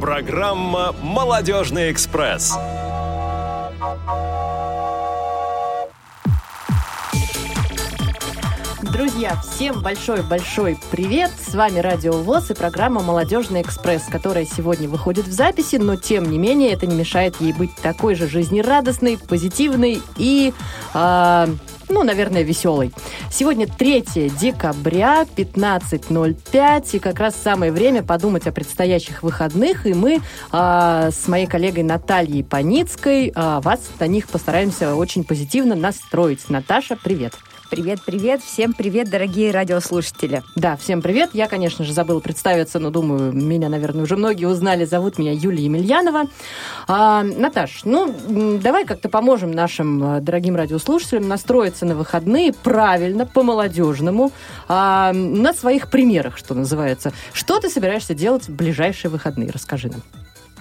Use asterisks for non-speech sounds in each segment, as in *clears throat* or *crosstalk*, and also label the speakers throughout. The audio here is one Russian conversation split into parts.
Speaker 1: Программа «Молодежный экспресс».
Speaker 2: Друзья, всем большой-большой привет! С вами Радио ВОЗ и программа «Молодежный экспресс», которая сегодня выходит в записи, но тем не менее это не мешает ей быть такой же жизнерадостной, позитивной и э, ну, наверное, веселый. Сегодня 3 декабря, 15.05, и как раз самое время подумать о предстоящих выходных, и мы а, с моей коллегой Натальей Паницкой а, вас на них постараемся очень позитивно настроить. Наташа, привет!
Speaker 3: Привет, привет, всем привет, дорогие радиослушатели.
Speaker 2: Да, всем привет. Я, конечно же, забыла представиться, но думаю, меня, наверное, уже многие узнали. Зовут меня Юлия Емельянова. А, Наташ, ну, давай как-то поможем нашим а, дорогим радиослушателям настроиться на выходные правильно, по-молодежному, а, на своих примерах, что называется. Что ты собираешься делать в ближайшие выходные? Расскажи нам.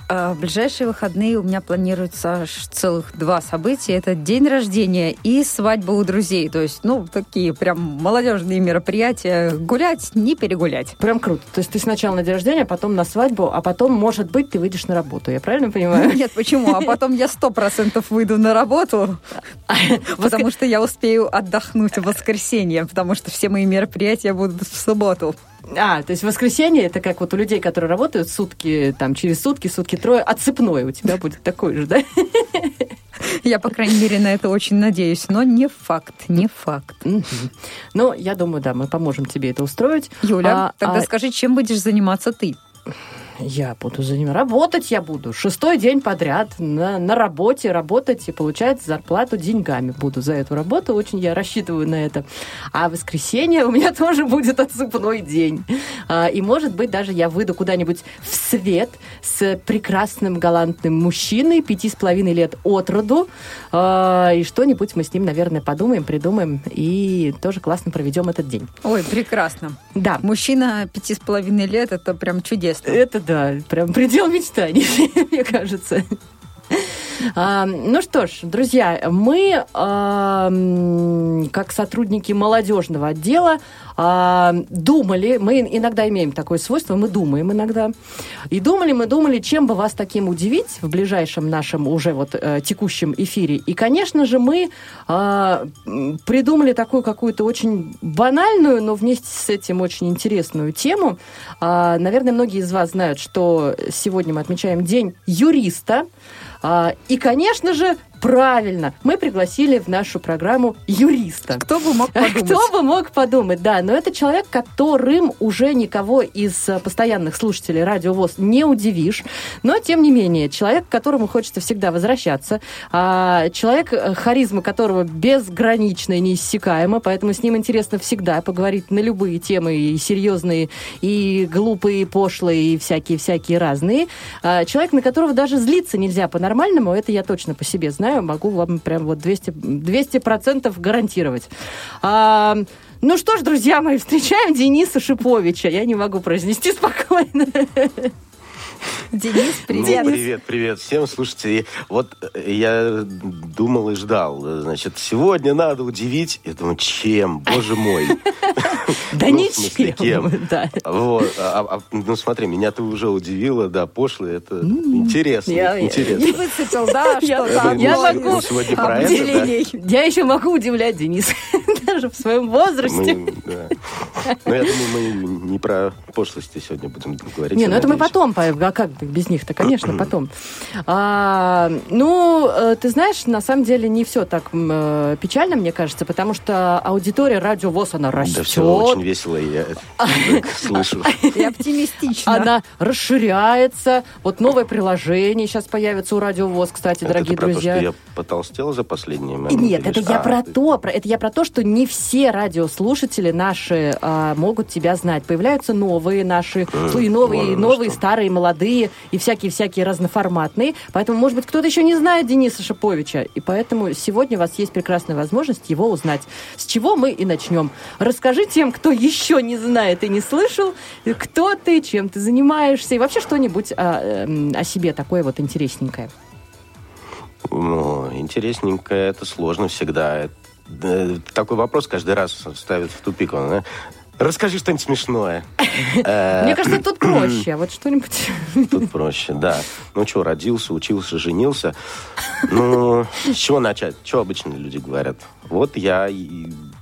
Speaker 3: А, в ближайшие выходные у меня планируется целых два события. Это день рождения и свадьба у друзей. То есть, ну, такие прям молодежные мероприятия. Гулять, не перегулять.
Speaker 2: Прям круто. То есть ты сначала на день рождения, потом на свадьбу, а потом, может быть, ты выйдешь на работу. Я правильно понимаю?
Speaker 3: Нет, почему? А потом я сто процентов выйду на работу, *laughs* потому что я успею отдохнуть в воскресенье, потому что все мои мероприятия будут в субботу.
Speaker 2: А, то есть воскресенье это как вот у людей, которые работают сутки, там, через сутки, сутки трое, отцепной у тебя будет такой же, да?
Speaker 3: Я, по крайней мере, на это очень надеюсь, но не факт, не факт.
Speaker 2: Ну, я думаю, да, мы поможем тебе это устроить.
Speaker 3: Юля, а, тогда а... скажи, чем будешь заниматься ты?
Speaker 2: Я буду за ним работать, я буду шестой день подряд на, на работе работать и получать зарплату деньгами. Буду за эту работу, очень я рассчитываю на это. А воскресенье у меня *laughs* тоже будет отсыпной день. А, и, может быть, даже я выйду куда-нибудь в свет с прекрасным галантным мужчиной, пяти с половиной лет от роду, а, и что-нибудь мы с ним, наверное, подумаем, придумаем, и тоже классно проведем этот день.
Speaker 3: Ой, прекрасно.
Speaker 2: Да.
Speaker 3: Мужчина пяти с половиной лет, это прям чудесно.
Speaker 2: Это да, прям предел мечтаний, *laughs* мне кажется. А, ну что ж, друзья, мы, а, как сотрудники молодежного отдела, а, думали, мы иногда имеем такое свойство, мы думаем иногда, и думали, мы думали, чем бы вас таким удивить в ближайшем нашем уже вот э, текущем эфире. И, конечно же, мы а, придумали такую какую-то очень банальную, но вместе с этим очень интересную тему. А, наверное, многие из вас знают, что сегодня мы отмечаем День юриста. А, и, конечно же, Правильно, мы пригласили в нашу программу юриста.
Speaker 3: Кто бы мог *laughs* подумать?
Speaker 2: Кто бы мог подумать, да. Но это человек, которым уже никого из э, постоянных слушателей Радио ВОЗ не удивишь. Но, тем не менее, человек, к которому хочется всегда возвращаться. А, человек, э, харизма которого безгранична и неиссякаема, поэтому с ним интересно всегда поговорить на любые темы, и серьезные, и глупые, и пошлые, и всякие-всякие разные. А, человек, на которого даже злиться нельзя по-нормальному, это я точно по себе знаю знаю, могу вам прям вот 200, 200% гарантировать. А, ну что ж, друзья мои, встречаем Дениса Шиповича. Я не могу произнести спокойно.
Speaker 3: Денис, привет.
Speaker 4: Ну, привет, привет всем. Слушайте, вот э, я думал и ждал. Значит, сегодня надо удивить. Я думаю, чем? Боже мой. *laughs*
Speaker 2: Да ну, ничем.
Speaker 4: Вот. А, а, ну, смотри, меня ты уже удивила, да, пошлый. Это интересно. интересно.
Speaker 3: Не выцепил, да, *laughs* что-то.
Speaker 2: Я могу... Сегодня про это, Я еще могу удивлять Денис *laughs* даже в своем возрасте.
Speaker 4: Ну, я думаю, мы не про пошлости сегодня будем говорить.
Speaker 2: Не, ну это мы потом, а как без них-то, конечно, потом. А, ну, э, ты знаешь, на самом деле не все так э, печально, мне кажется, потому что аудитория радио ВОЗ, она растет. Да,
Speaker 4: все очень весело, я *laughs* слышу.
Speaker 3: И оптимистично.
Speaker 2: Она расширяется. Вот новое приложение сейчас появится у радио ВОЗ, кстати, дорогие друзья.
Speaker 4: То, что я потолстел за последние
Speaker 2: Нет, это я про то, это я про то, что не все радиослушатели наши а, могут тебя знать. Появляются новые наши, и новые, новые, старые, молодые, и всякие-всякие разноформатные. Поэтому, может быть, кто-то еще не знает Дениса Шиповича. И поэтому сегодня у вас есть прекрасная возможность его узнать. С чего мы и начнем. Расскажи тем, кто еще не знает и не слышал, кто ты, чем ты занимаешься, и вообще что-нибудь о, эм, о себе такое вот интересненькое.
Speaker 4: Ну, интересненькое, это сложно всегда такой вопрос каждый раз ставит в тупик. Он, Расскажи что-нибудь смешное. *laughs* Э,
Speaker 2: Мне кажется, тут проще. *clears throat* Вот что-нибудь...
Speaker 4: Тут проще, да. Ну что, родился, учился, женился. Ну, *laughs* с чего начать? Что обычно люди говорят? Вот я,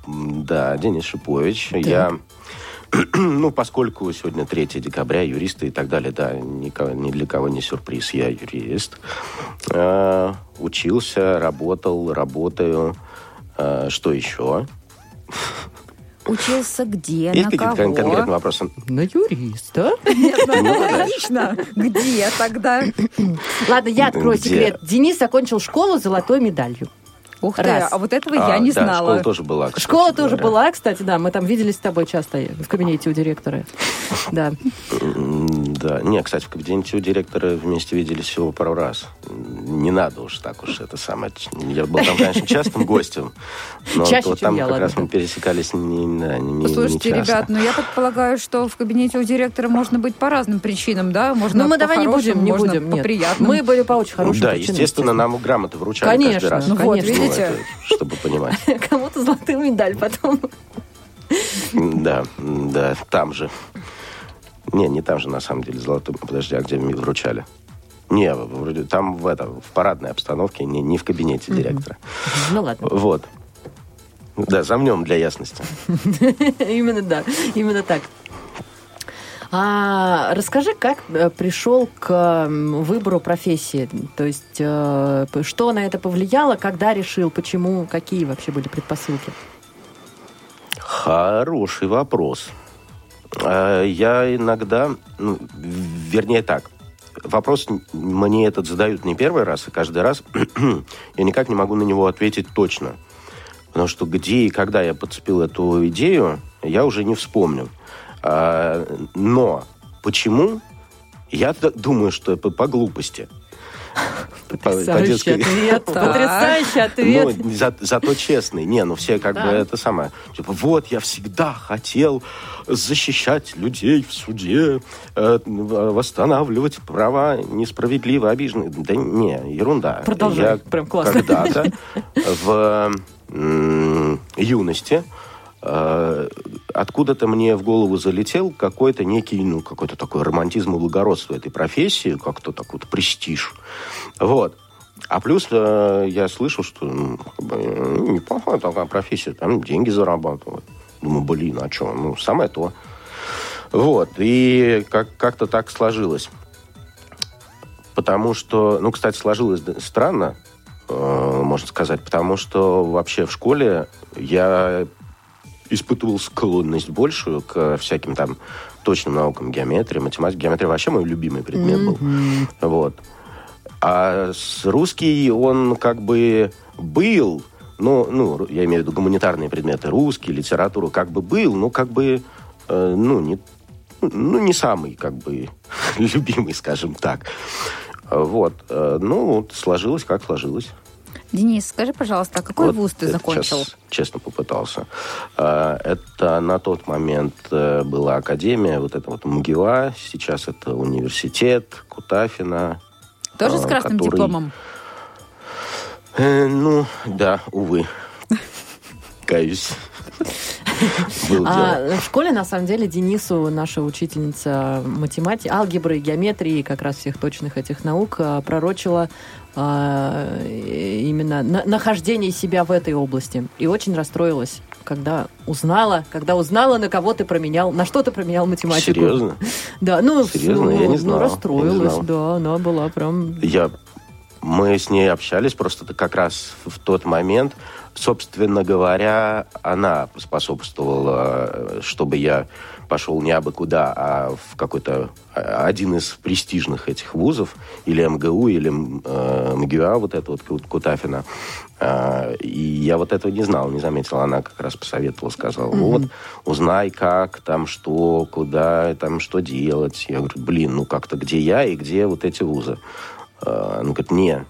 Speaker 4: да, Денис Шипович. Я, *clears throat* ну, поскольку сегодня 3 декабря, юристы и так далее, да, никого- ни для кого не сюрприз, я юрист. Э, Учился, работал, работаю. Э, Что еще? *laughs*
Speaker 3: Учился где,
Speaker 4: Есть
Speaker 3: на кого?
Speaker 4: кон- конкретные вопросы?
Speaker 2: На юриста.
Speaker 3: Нет, ну, логично. Где тогда?
Speaker 2: Ладно, я открою секрет. Денис закончил школу с золотой медалью.
Speaker 3: Ух ты,
Speaker 2: Раз.
Speaker 3: а вот этого я
Speaker 4: А,
Speaker 3: не
Speaker 4: да,
Speaker 3: знала.
Speaker 4: школа тоже была. кстати
Speaker 2: Школа тоже была, кстати, да. Мы там виделись с тобой часто в кабинете у директора. Да.
Speaker 4: Да. Не, кстати, в кабинете у директора вместе виделись всего пару раз. Не надо уж так уж это самое. Я был там, конечно, частым гостем, но
Speaker 2: Чаще,
Speaker 4: вот там
Speaker 2: я,
Speaker 4: как
Speaker 2: ладно.
Speaker 4: раз мы пересекались не, да, не, не
Speaker 3: Послушайте,
Speaker 4: часто.
Speaker 3: ребят, ну я предполагаю, что в кабинете у директора можно быть по разным причинам, да? Можно
Speaker 2: Ну, мы давай не будем, не
Speaker 3: можно
Speaker 2: будем.
Speaker 3: по
Speaker 2: нет.
Speaker 3: приятному.
Speaker 2: Мы были по очень хорошим
Speaker 4: Да,
Speaker 2: причинам,
Speaker 4: естественно, нам грамоты вручали
Speaker 2: Конечно,
Speaker 4: каждый раз.
Speaker 3: Ну вот,
Speaker 2: конечно.
Speaker 4: Ну,
Speaker 3: видите?
Speaker 4: это чтобы понимать. *laughs*
Speaker 2: Кому-то золотую медаль потом.
Speaker 4: Да, да, там же. Не, не там же, на самом деле, золотой. Подожди, а где мне вручали? Не, вроде там в этом, в парадной обстановке, не, не в кабинете директора.
Speaker 2: Ну ладно.
Speaker 4: Вот. Да, замнем для ясности. *laughs*
Speaker 2: Именно да, именно так. А расскажи, как э, пришел к выбору профессии? То есть, э, что на это повлияло, когда решил, почему, какие вообще были предпосылки?
Speaker 4: Хороший вопрос. Э, Я иногда, ну, вернее так, вопрос мне этот задают не первый раз, и каждый раз *clears throat* я никак не могу на него ответить точно. Потому что где и когда я подцепил эту идею, я уже не вспомню. А, Но почему? Я думаю, что по глупости. По- по
Speaker 2: Потрясающий ответ, потрясающий ответ.
Speaker 4: ну, за- зато честный. Не, ну все как
Speaker 2: Да.
Speaker 4: бы это самое. Типа, вот, я всегда хотел защищать людей в суде, э, восстанавливать права несправедливо обиженных. Да не, ерунда.
Speaker 2: Продолжай.
Speaker 4: Я
Speaker 2: Прям классно.
Speaker 4: когда-то в юности откуда-то мне в голову залетел какой-то некий, ну, какой-то такой романтизм и благородство этой профессии, как-то такой вот престиж. Вот. А плюс э, я слышал, что ну, бы, ну, неплохая такая профессия, там деньги зарабатывают. Думаю, блин, а что? Ну, самое то. Вот. И как- как-то так сложилось. Потому что, ну, кстати, сложилось странно, э, можно сказать, потому что вообще в школе я испытывал склонность большую к всяким там точным наукам, геометрии, математике. Геометрия вообще мой любимый предмет был. Вот. А с русский он как бы был, ну, ну, я имею в виду гуманитарные предметы, русский, литературу, как бы был, но как бы, э, ну, не, ну, не самый, как бы, *laughs* любимый, скажем так. Вот. Э, Ну, вот сложилось, как сложилось.
Speaker 3: Денис, скажи, пожалуйста, а какой
Speaker 4: Вот
Speaker 3: вуз ты закончил?
Speaker 4: щас честно попытался. А, Это на тот момент э, была академия, вот это вот МГИОА, сейчас это университет Кутафина.
Speaker 3: Тоже
Speaker 4: а,
Speaker 3: с красным
Speaker 4: который-
Speaker 3: дипломом?
Speaker 4: Э, Ну, да, увы. Каюсь.
Speaker 2: А в школе, на самом деле, Денису, наша учительница математики, алгебры, геометрии, как раз всех точных этих наук, а, пророчила а, именно на- нахождение себя в этой области. И очень расстроилась, когда узнала, когда узнала, на кого ты променял, на что ты променял математику.
Speaker 4: Серьезно?
Speaker 2: Да, ну,
Speaker 4: Серьезно?
Speaker 2: ну,
Speaker 4: Я не
Speaker 2: ну,
Speaker 4: знал. Я не
Speaker 2: расстроилась,
Speaker 4: знал.
Speaker 2: да, она была прям...
Speaker 4: Я... Мы с ней общались просто как раз в тот момент. Собственно говоря, она способствовала, чтобы я пошел не абы куда, а в какой-то а, один из престижных этих вузов, или МГУ, или э, МГУА, вот это вот Ку- Кутафина. А, и я вот этого не знал, не заметил. Она как раз посоветовала, сказала, вот, узнай, как, там, что, куда, там, что делать. Я говорю, блин, ну как-то где я и где вот эти вузы. А, Она говорит, не,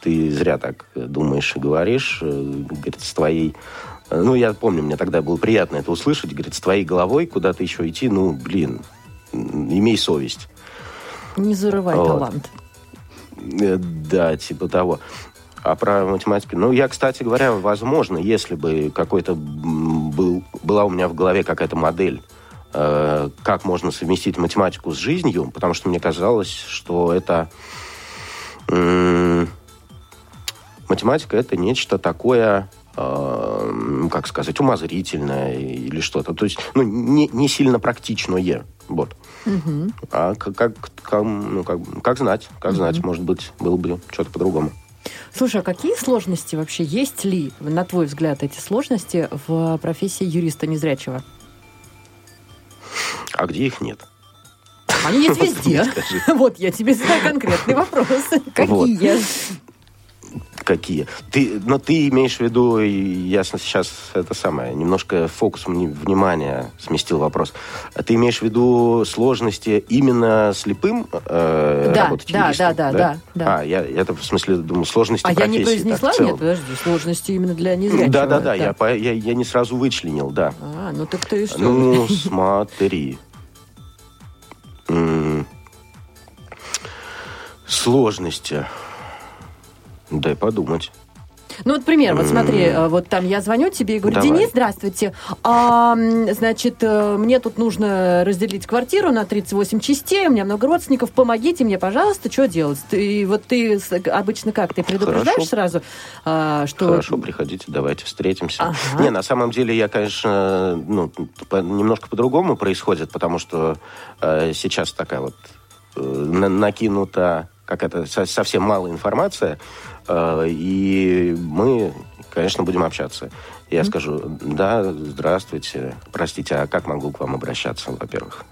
Speaker 4: ты зря так думаешь и говоришь. Э, Говорит, с твоей... э, Ну, я помню, мне тогда было приятно это услышать. Говорит, с твоей головой куда-то еще идти, ну, блин, имей совесть.
Speaker 2: Не зарывай
Speaker 4: Вот.
Speaker 2: талант.
Speaker 4: Э, Да, типа того. А про математику... Ну, я, кстати говоря, возможно, если бы какой-то был была у меня в голове какая-то модель, э, как можно совместить математику с жизнью, потому что мне казалось, что это... математика это нечто такое, э, как сказать, умозрительное или что-то. То есть, ну, не, не сильно практичное. Вот. А как, как, как, ну, как, как знать, как знать, может быть, было бы что-то по-другому.
Speaker 2: Слушай, а какие сложности вообще есть ли, на твой взгляд, эти сложности в профессии юриста незрячего?
Speaker 4: А где их нет?
Speaker 2: Они есть *laughs* везде. *laughs* Вот, я тебе задаю конкретный вопрос.
Speaker 3: Какие?
Speaker 4: Какие? Ты, но ты имеешь в виду, я сейчас это самое, немножко фокус вни- внимания сместил вопрос. А Ты имеешь в виду сложности именно слепым э,
Speaker 2: Да,
Speaker 4: работать
Speaker 2: да,
Speaker 4: юристом,
Speaker 2: да, да, да, да.
Speaker 4: А, я, это в смысле думаю, сложности
Speaker 2: А я не
Speaker 4: профессии, так,
Speaker 2: произнесла?
Speaker 4: целом.
Speaker 2: Нет, подожди, сложности именно для незрячего.
Speaker 4: Да, да, да,
Speaker 2: Это-
Speaker 4: я, я, я не сразу вычленил, да.
Speaker 2: А, ну так ты что?
Speaker 4: Ну, *laughs* смотри. Сложности. Дай подумать.
Speaker 2: Ну, вот пример, вот смотри, э, вот там я звоню тебе и говорю,
Speaker 4: Давай.
Speaker 2: Денис, здравствуйте, а, значит, э, мне тут нужно разделить квартиру на 38 частей, у меня много родственников, помогите мне, пожалуйста, что делать? Ты, вот ты обычно как, ты предупреждаешь
Speaker 4: Хорошо.
Speaker 2: сразу, а, что...
Speaker 4: Хорошо, приходите, давайте встретимся.
Speaker 2: Ага.
Speaker 4: Не, на самом деле я, конечно, ну, немножко по-другому происходит, потому что э, сейчас такая вот э, на- накинута какая-то со- совсем мало информация, и мы, конечно, будем общаться. Я скажу, да, здравствуйте, простите, а как могу к вам обращаться, во-первых?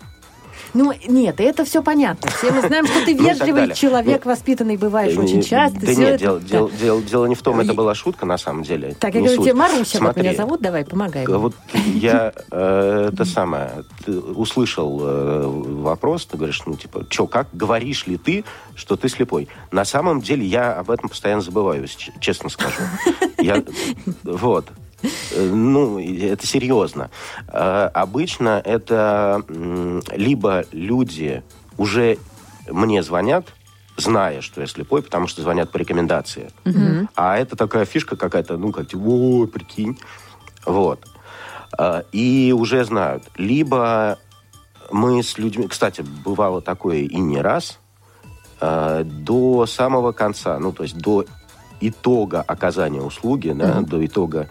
Speaker 2: Ну, нет, это все понятно. Все мы знаем, что ты *laughs*
Speaker 4: Ну
Speaker 2: вежливый человек,
Speaker 4: Ну,
Speaker 2: воспитанный бываешь
Speaker 4: Э,
Speaker 2: очень часто.
Speaker 4: Да нет, дело, не в том, это была шутка на самом деле.
Speaker 2: Так, я говорю, тебе Маруся,
Speaker 4: Смотри,
Speaker 2: меня зовут, давай, помогай. мне.
Speaker 4: Вот я *laughs* э, это самое, услышал э, вопрос, ты говоришь, ну, типа, что, как говоришь ли ты, что ты слепой? На самом деле я об этом постоянно забываю, честно скажу. Я, *laughs* вот. Э, Ну, это серьезно. Э, Обычно это либо люди уже мне звонят, зная, что я слепой, потому что звонят по рекомендации. А это такая фишка какая-то, ну, как, типа, о, прикинь. Вот. А, И уже знают. Либо мы с людьми... Кстати, бывало такое и не раз. До самого конца, ну, то есть до итога оказания услуги, да, до итога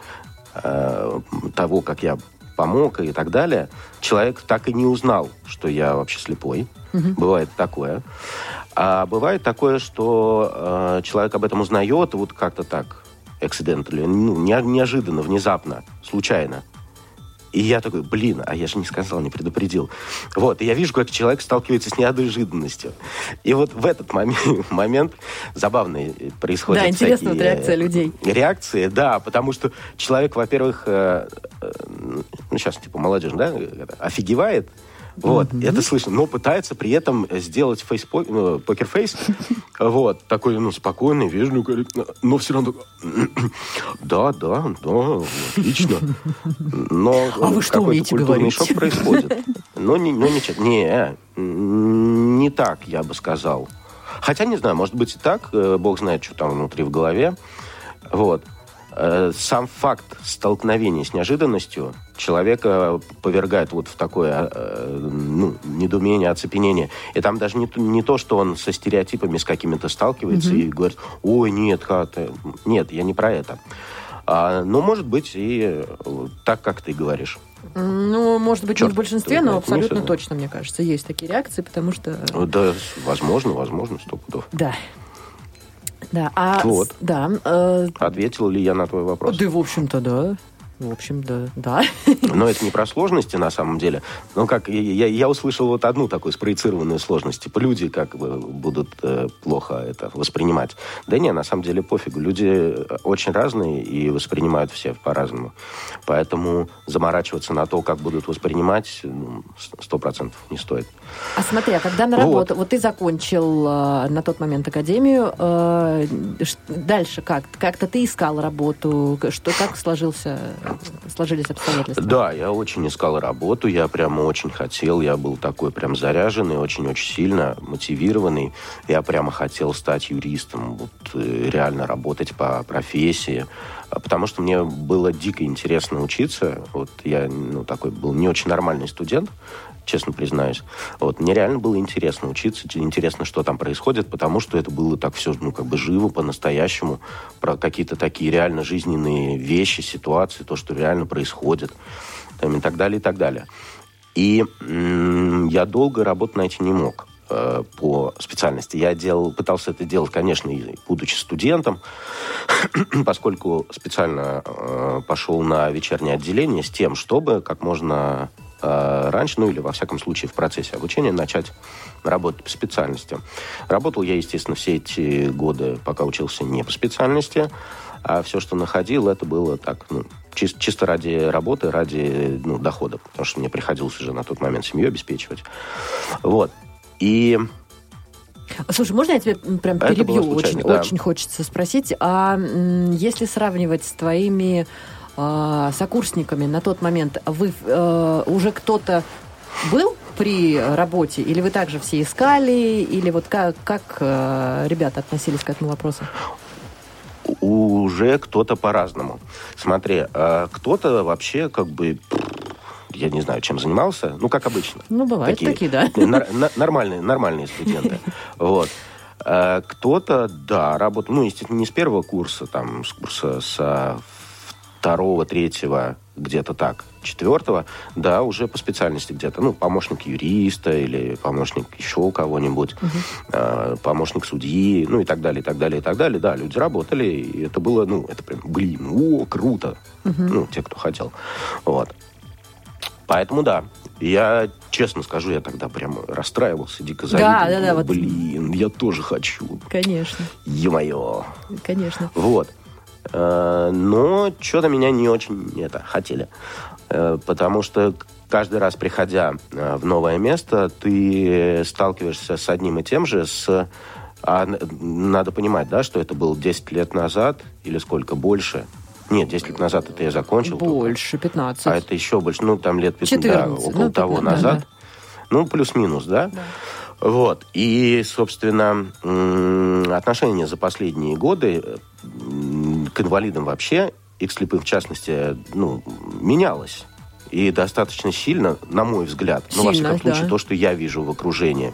Speaker 4: э, того, как я помог и так далее, человек так и не узнал, что я вообще слепой. Бывает такое. А бывает такое, что э, человек об этом узнает, вот как-то так, accidentally, ну, не- неожиданно, внезапно, случайно. И я такой, блин, а я же не сказал, не предупредил. Вот, и я вижу, как человек сталкивается с неожиданностью. И вот в этот момен- *laughs* момент забавные происходят
Speaker 2: Да, интересно, вот реакция
Speaker 4: э,
Speaker 2: людей.
Speaker 4: Реакции, да, потому что человек, во-первых, э, э, ну, сейчас, типа, молодежь, да, офигевает, вот, это слышно, но пытается при этом сделать фейс ну, покерфейс, *laughs* вот, такой, ну, спокойный, вежливый, корректно, но все равно да, да, да, отлично. Но *laughs*
Speaker 2: А вы что умеете говорить?
Speaker 4: шок происходит. Но не, ну, ничего, не, не так, я бы сказал. Хотя, не знаю, может быть и так, э, бог знает, что там внутри в голове. Вот. Э, Сам факт столкновения с неожиданностью человека повергает вот в такое э, ну, недоумение, оцепенение. И там даже не, то- не то, что он со стереотипами с какими-то сталкивается и говорит, ой, нет, как ты». Нет, я не про это. А, но может быть и э, так, как ты говоришь.
Speaker 2: Ну, может быть, не
Speaker 4: Чёрт,
Speaker 2: в большинстве, но абсолютно
Speaker 4: не
Speaker 2: точно, мне кажется, есть такие реакции, потому что...
Speaker 4: Ну, Да, возможно, возможно, сто пудов.
Speaker 2: Да. Да, а...
Speaker 4: Вот.
Speaker 2: Да, э,
Speaker 4: Ответил ли я на твой вопрос?
Speaker 2: да, в общем-то, да. В общем, да, да.
Speaker 4: Но это не про сложности на самом деле. Ну, как я, я услышал вот одну такую спроецированную сложность. Типа люди как бы будут э, плохо это воспринимать. Да не, на самом деле пофигу. Люди э, очень разные и воспринимают все по-разному. Поэтому заморачиваться на то, как будут воспринимать, ну, сто процентов не стоит.
Speaker 2: А смотри, а когда на
Speaker 4: Вот.
Speaker 2: работу, вот ты закончил э, на тот момент академию, э, дальше как? Как-то ты искал работу, что, как сложился, сложились обстоятельства?
Speaker 4: Да, я очень искал работу, я прямо очень хотел, я был такой прям заряженный, очень-очень сильно мотивированный. Я прямо хотел стать юристом, вот, э, реально работать по профессии. А Потому что мне было дико интересно учиться. Вот я ну, такой был не очень нормальный студент, честно признаюсь. Вот, мне реально было интересно учиться, интересно, что там происходит, потому что это было так все, ну, как бы живо, по-настоящему, про какие-то такие реально жизненные вещи, ситуации, то, что реально происходит, там, и так далее, и так далее. И м- я долго работу найти не мог э, по специальности. Я делал, пытался это делать, конечно, будучи студентом, *clears throat* поскольку специально э, пошел на вечернее отделение с тем, чтобы как можно э, раньше, ну или во всяком случае в процессе обучения начать работать по специальности. Работал я, естественно, все эти годы, пока учился не по специальности, а все, что находил, это было так, ну, чис- чисто ради работы, ради ну, дохода, потому что мне приходилось уже на тот момент семью обеспечивать. Вот. И
Speaker 2: Слушай, можно я тебе прям
Speaker 4: Это
Speaker 2: перебью? очень,
Speaker 4: да.
Speaker 2: очень хочется спросить. А если сравнивать с твоими а, сокурсниками на тот момент, вы э, уже кто-то был при работе, или вы также все искали, или вот как, как э, ребята относились к этому вопросу?
Speaker 4: уже кто-то по-разному. Смотри, а кто-то вообще как бы, я не знаю, чем занимался, ну, как обычно.
Speaker 2: Ну, бывают такие, да.
Speaker 4: Нар- на- нормальные, нормальные студенты. *laughs* Вот. А Кто-то, да, работал, ну, естественно, не с первого курса, там, с курса со второго, третьего, где-то так, четвертого, да, уже по специальности где-то, ну, помощник юриста или помощник еще кого-нибудь, э, помощник судьи, ну, и так далее, и так далее, и так далее. Да, люди работали, и это было, ну, это прям, блин, о, круто. Ну, те, кто хотел. Вот. Поэтому да, я честно скажу, я тогда прям расстраивался, дико
Speaker 2: Да,
Speaker 4: завидовал.
Speaker 2: да, да, вот.
Speaker 4: Блин, я тоже хочу.
Speaker 2: Конечно,
Speaker 4: Ё-моё.
Speaker 2: конечно.
Speaker 4: Вот. Э, Но что-то меня не очень это хотели. Э, Потому что каждый раз, приходя э, в новое место, ты сталкиваешься с одним и тем же, с... а надо понимать, да, что это было 10 лет назад или сколько, больше. Нет, 10 лет назад это я закончил. только.
Speaker 2: Больше, 15.
Speaker 4: А это еще больше, ну, там лет 15, да,
Speaker 2: 14,
Speaker 4: около
Speaker 2: ну,
Speaker 4: того
Speaker 2: 15, да,
Speaker 4: назад.
Speaker 2: да.
Speaker 4: Ну, плюс-минус, да? Вот. И, собственно, отношение за последние годы к инвалидам вообще, и к слепым в частности, ну, менялось. И достаточно сильно, на мой взгляд, ну, во
Speaker 2: Сильно,
Speaker 4: всяком случае,
Speaker 2: да.
Speaker 4: то, что я вижу в окружении.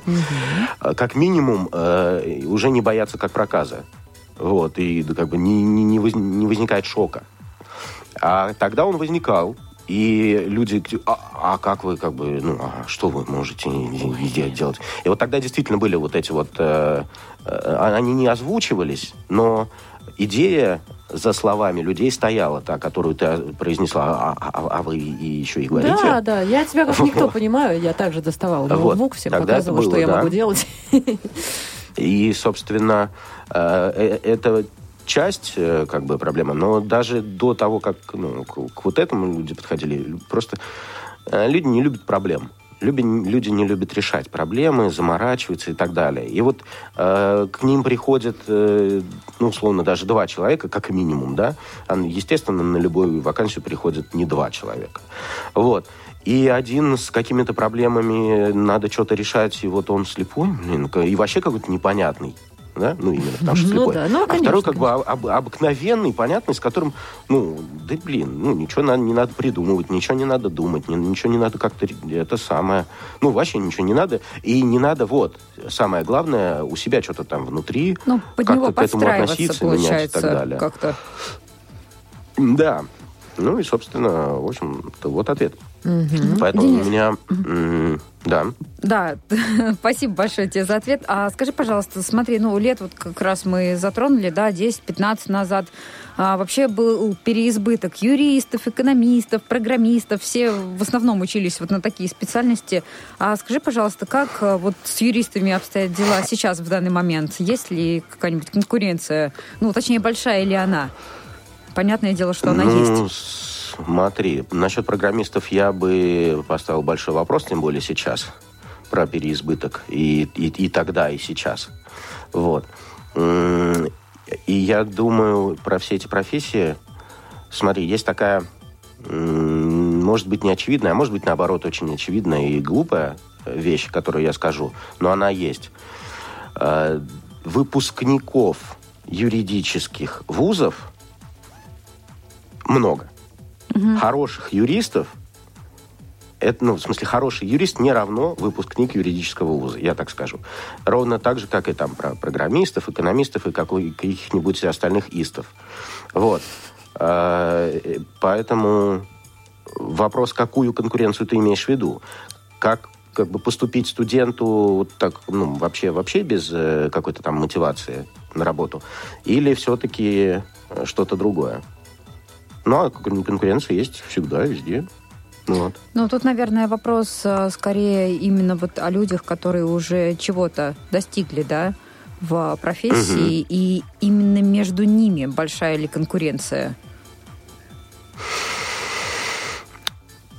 Speaker 4: А, Как минимум, э, уже не боятся как проказа. Вот, и как бы не, не, не воз- не возникает шока. А тогда он возникал, и люди, а, а как вы, как бы, ну, а что вы можете де- делать? И вот тогда действительно были вот эти вот, э, э, они не озвучивались, но идея за словами людей стояла, та, которую ты произнесла, а, а- а вы и еще и говорите.
Speaker 2: Да, да, я тебя как никто понимаю, я также доставала ноутбук, всем
Speaker 4: Тогда
Speaker 2: показывала, что я
Speaker 4: да.
Speaker 2: могу делать. *laughs*
Speaker 4: И, собственно, э, э, это часть э, как бы проблемы, но даже до того, как ну, к, к вот этому люди подходили, просто люди не любят проблем. Люби- люди не любят решать проблемы, заморачиваться и так далее. И вот э, к ним приходят, э, ну, условно, даже два человека, как минимум, да. Естественно, на любую вакансию приходят не два человека. Вот. И один с какими-то проблемами надо что-то решать, и вот он слепой, блин, и вообще какой-то непонятный. Да? Ну, именно потому что
Speaker 2: Ну
Speaker 4: слепой.
Speaker 2: да, ну,
Speaker 4: а второй как бы об- обыкновенный, понятный, с которым, ну, да блин, ну, ничего не надо придумывать, ничего не надо думать, ни- ничего не надо как-то, это самое, ну, вообще ничего не надо. И не надо, вот, самое главное, у себя что-то там внутри,
Speaker 3: Ну, под
Speaker 4: как-то к этому относиться, менять и так далее.
Speaker 3: как-то.
Speaker 4: Да. Ну и, собственно, в общем-то, вот ответ. Поэтому
Speaker 3: Денис.
Speaker 4: у меня... Да.
Speaker 3: Да, *laughs* спасибо большое тебе за ответ. А скажи, пожалуйста, смотри, ну, лет вот как раз мы затронули, да, 10-15 назад. А, вообще был переизбыток юристов, экономистов, программистов. Все в основном учились вот на такие специальности. А скажи, пожалуйста, как а, вот с юристами обстоят дела сейчас, в данный момент? Есть ли какая-нибудь конкуренция? Ну, точнее, большая ли она? Понятное дело, что она
Speaker 4: ну,
Speaker 3: есть.
Speaker 4: Смотри, насчет программистов я бы поставил большой вопрос, тем более сейчас, про переизбыток и, и, и тогда, и сейчас. Вот. И я думаю, про все эти профессии, смотри, есть такая, может быть, неочевидная, а может быть, наоборот, очень очевидная и глупая вещь, которую я скажу, но она есть. Э, Выпускников юридических вузов много. Хороших юристов это, ну, в смысле, хороший юрист не равно выпускник юридического вуза, я так скажу. Ровно так же, как и там про программистов, экономистов и каких-нибудь остальных истов. Вот. А, поэтому вопрос, какую конкуренцию ты имеешь в виду? Как как бы поступить студенту вот так, ну, вообще, вообще без э, какой-то там мотивации на работу? Или все-таки что-то другое? Ну, а конкуренция есть всегда, везде.
Speaker 3: Вот. Ну, тут, наверное, вопрос э, скорее именно вот о людях, которые уже чего-то достигли, да, в профессии, угу. и именно между ними большая ли конкуренция?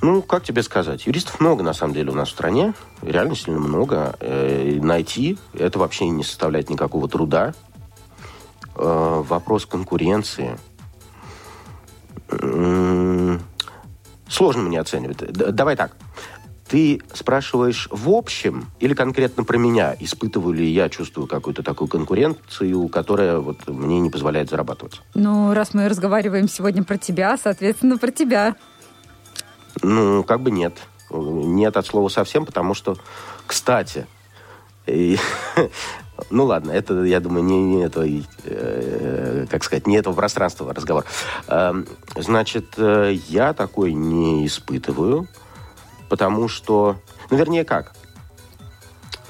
Speaker 4: Ну, как тебе сказать? Юристов много, на самом деле, у нас в стране. Реально сильно много. Э, найти это вообще не составляет никакого труда. Э, вопрос конкуренции. Сложно мне оценивать. Давай так. Ты спрашиваешь в общем или конкретно про меня? Испытываю ли я, чувствую какую-то такую конкуренцию, которая вот мне не позволяет зарабатывать?
Speaker 3: Ну, раз мы разговариваем сегодня про тебя, соответственно, про тебя.
Speaker 4: Ну, как бы нет. Нет от слова совсем, потому что, кстати, и, *laughs* ну ладно, это, я думаю, не, не это, э, как сказать, не этого пространства разговор. Э, значит, э, я такой не испытываю, потому что, ну, вернее, как?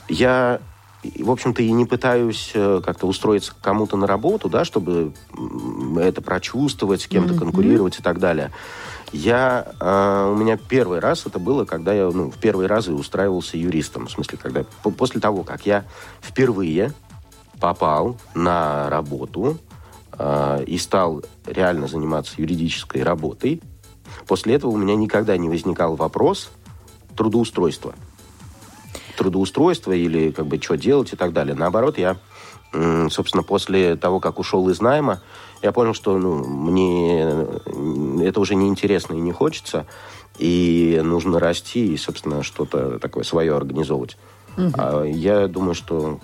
Speaker 4: Я, в общем-то, и не пытаюсь э, как-то устроиться кому-то на работу, да, чтобы это прочувствовать, с кем-то mm-hmm. конкурировать и так далее. Я, э, у меня первый раз это было, когда я ну, в первый раз и устраивался юристом. В смысле, когда после того, как я впервые попал на работу э, и стал реально заниматься юридической работой, после этого у меня никогда не возникал вопрос трудоустройства. Трудоустройства или как бы что делать и так далее. Наоборот, я, собственно, после того, как ушел из найма, я понял, что ну, мне это уже не интересно и не хочется, и нужно расти и, собственно, что-то такое свое организовывать. Угу. А я думаю, что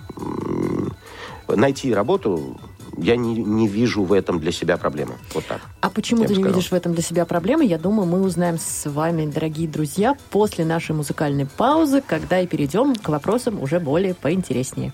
Speaker 4: найти работу я не, не вижу в этом для себя проблемы. Вот так.
Speaker 5: А почему ты не сказал. видишь в этом для себя проблемы? Я думаю, мы узнаем с вами, дорогие друзья, после нашей музыкальной паузы, когда и перейдем к вопросам уже более поинтереснее.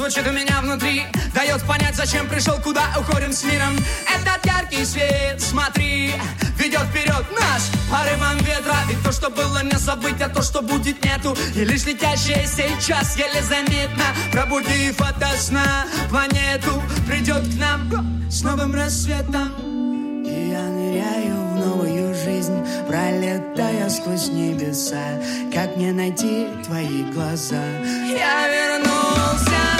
Speaker 6: Звучит у меня внутри. Дает понять, зачем пришел, куда уходим с миром. Этот яркий свет, смотри, ведет вперед наш порывом ветра. И то, что было не забыть, а то, что будет нету. И лишь летящее сейчас еле заметно. Пробудив ото сна планету Придет к нам с новым рассветом. И я ныряю в новую жизнь Пролетая сквозь небеса. Как мне найти твои глаза? Я вернулся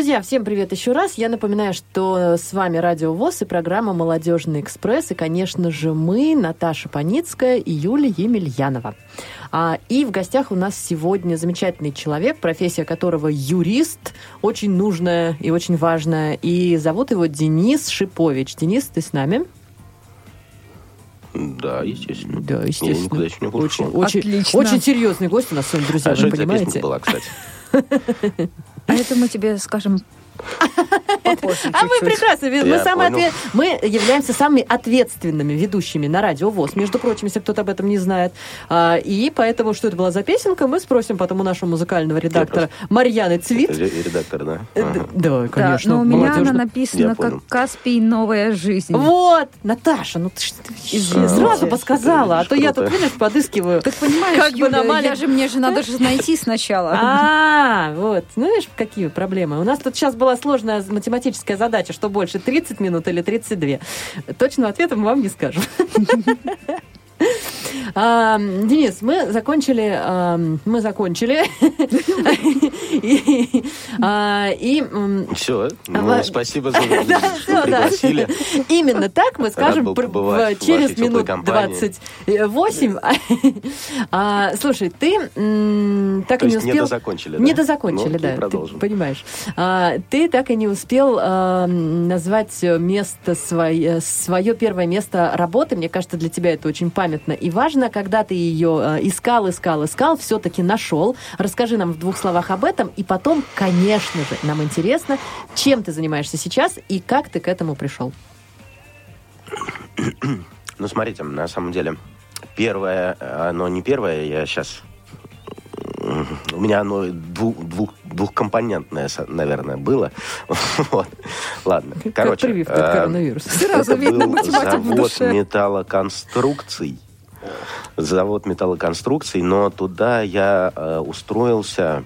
Speaker 2: Друзья, всем привет еще раз. Я напоминаю, что с вами Радио ВОЗ и программа «Молодежный экспресс». И, конечно же, мы, Наташа Паницкая и Юлия Емельянова. А, и в гостях у нас сегодня замечательный человек, профессия которого юрист, очень нужная и очень важная. И зовут его Денис Шипович. Денис, ты с нами?
Speaker 4: Да, естественно.
Speaker 2: Да, естественно.
Speaker 4: Я никуда еще не.
Speaker 2: Очень, очень,
Speaker 3: Отлично.
Speaker 2: очень серьезный гость у нас сегодня, друзья,
Speaker 4: А
Speaker 2: вы
Speaker 4: что это за
Speaker 2: понимаете?
Speaker 4: песня была, кстати? *laughs*
Speaker 3: А это мы тебе скажем *laughs*
Speaker 2: А мы прекрасно, мы, самые
Speaker 4: понял.
Speaker 2: отве- мы являемся самыми ответственными ведущими на радио ВОЗ, между прочим, если кто-то об этом не знает. А, и поэтому, что это была за песенка, мы спросим потом у нашего музыкального редактора Марьяны Цвит.
Speaker 4: Ре- Редактор, да?
Speaker 2: Э,
Speaker 4: Ага.
Speaker 2: Да,
Speaker 3: Да,
Speaker 2: конечно,
Speaker 3: но у меня она
Speaker 2: молодежно.
Speaker 3: написана
Speaker 4: Я понял.
Speaker 3: как Каспий «Новая жизнь».
Speaker 2: Вот, Наташа, ну ты, ты сразу подсказала, а то я тут, видишь, подыскиваю.
Speaker 3: Так понимаешь,
Speaker 2: Как бы
Speaker 3: Юля,
Speaker 2: на мале-
Speaker 3: я же, мне же надо же найти сначала.
Speaker 2: А, вот. Ну, видишь, какие проблемы. У нас тут сейчас была сложная математическая задача, что больше, 30 минут или 32. Точного ответа мы вам не скажем. *laughs* А, Денис, мы закончили, а, мы закончили, *laughs* и, а,
Speaker 4: Все, ну, спасибо за *laughs* пригласили.
Speaker 2: Именно так мы скажем через минут
Speaker 4: компании.
Speaker 2: 28. *laughs* А, Слушай, ты так и не
Speaker 4: есть не
Speaker 2: успел...
Speaker 4: дозакончили, да?
Speaker 2: Не дозакончили, да, понимаешь. Ты так и не успел назвать место свое, свое первое место работы. Мне кажется, для тебя это очень памятно и важно. Когда ты ее а, искал, искал, искал, все-таки нашел. Расскажи нам в двух словах об этом. И потом, конечно же, нам интересно, чем ты занимаешься сейчас и как ты к этому пришел.
Speaker 4: Ну, смотрите, на самом деле, первое, оно не первое, я сейчас... У меня оно двух, двух, двухкомпонентное, наверное, было. *laughs* Вот. Ладно,
Speaker 2: Как
Speaker 4: короче.
Speaker 2: прививка от
Speaker 4: э,
Speaker 2: коронавируса.
Speaker 3: Сразу видно
Speaker 4: был завод металлоконструкций. Завод металлоконструкций, но туда я э, устроился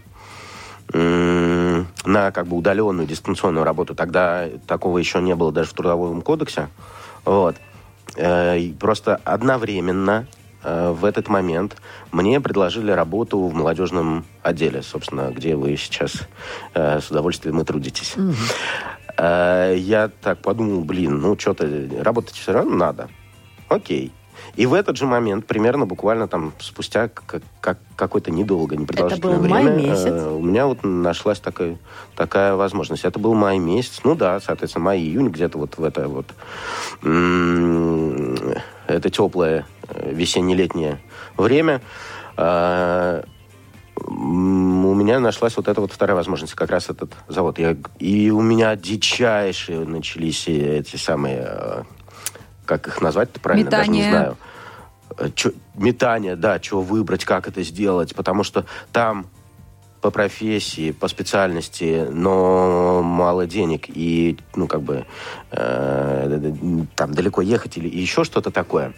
Speaker 4: на как бы удаленную дистанционную работу. Тогда такого еще не было даже в трудовом кодексе. Вот. Э, просто одновременно э, в этот момент мне предложили работу в молодежном отделе, собственно, где вы сейчас э, с удовольствием и трудитесь. Э, Я так подумал, блин, ну что-то работать все равно надо. Окей. И в этот же момент, примерно буквально там спустя как, как- какое-то недолго, непродолжительное
Speaker 2: был май
Speaker 4: время,
Speaker 2: месяц?
Speaker 4: э, у меня вот нашлась такая, такая возможность. Это был май месяц, ну да, соответственно, май-июнь, где-то вот в это вот это теплое э, весенне-летнее время. М, у меня нашлась вот эта вот вторая возможность, как раз этот завод. Я, и у меня дичайшие начались эти самые, э, как их назвать-то правильно, даже не знаю. Э, чё- метание, да, что выбрать, как это сделать, потому что там по профессии, по специальности, но мало денег и, ну, как бы, э, там далеко ехать или еще что-то такое.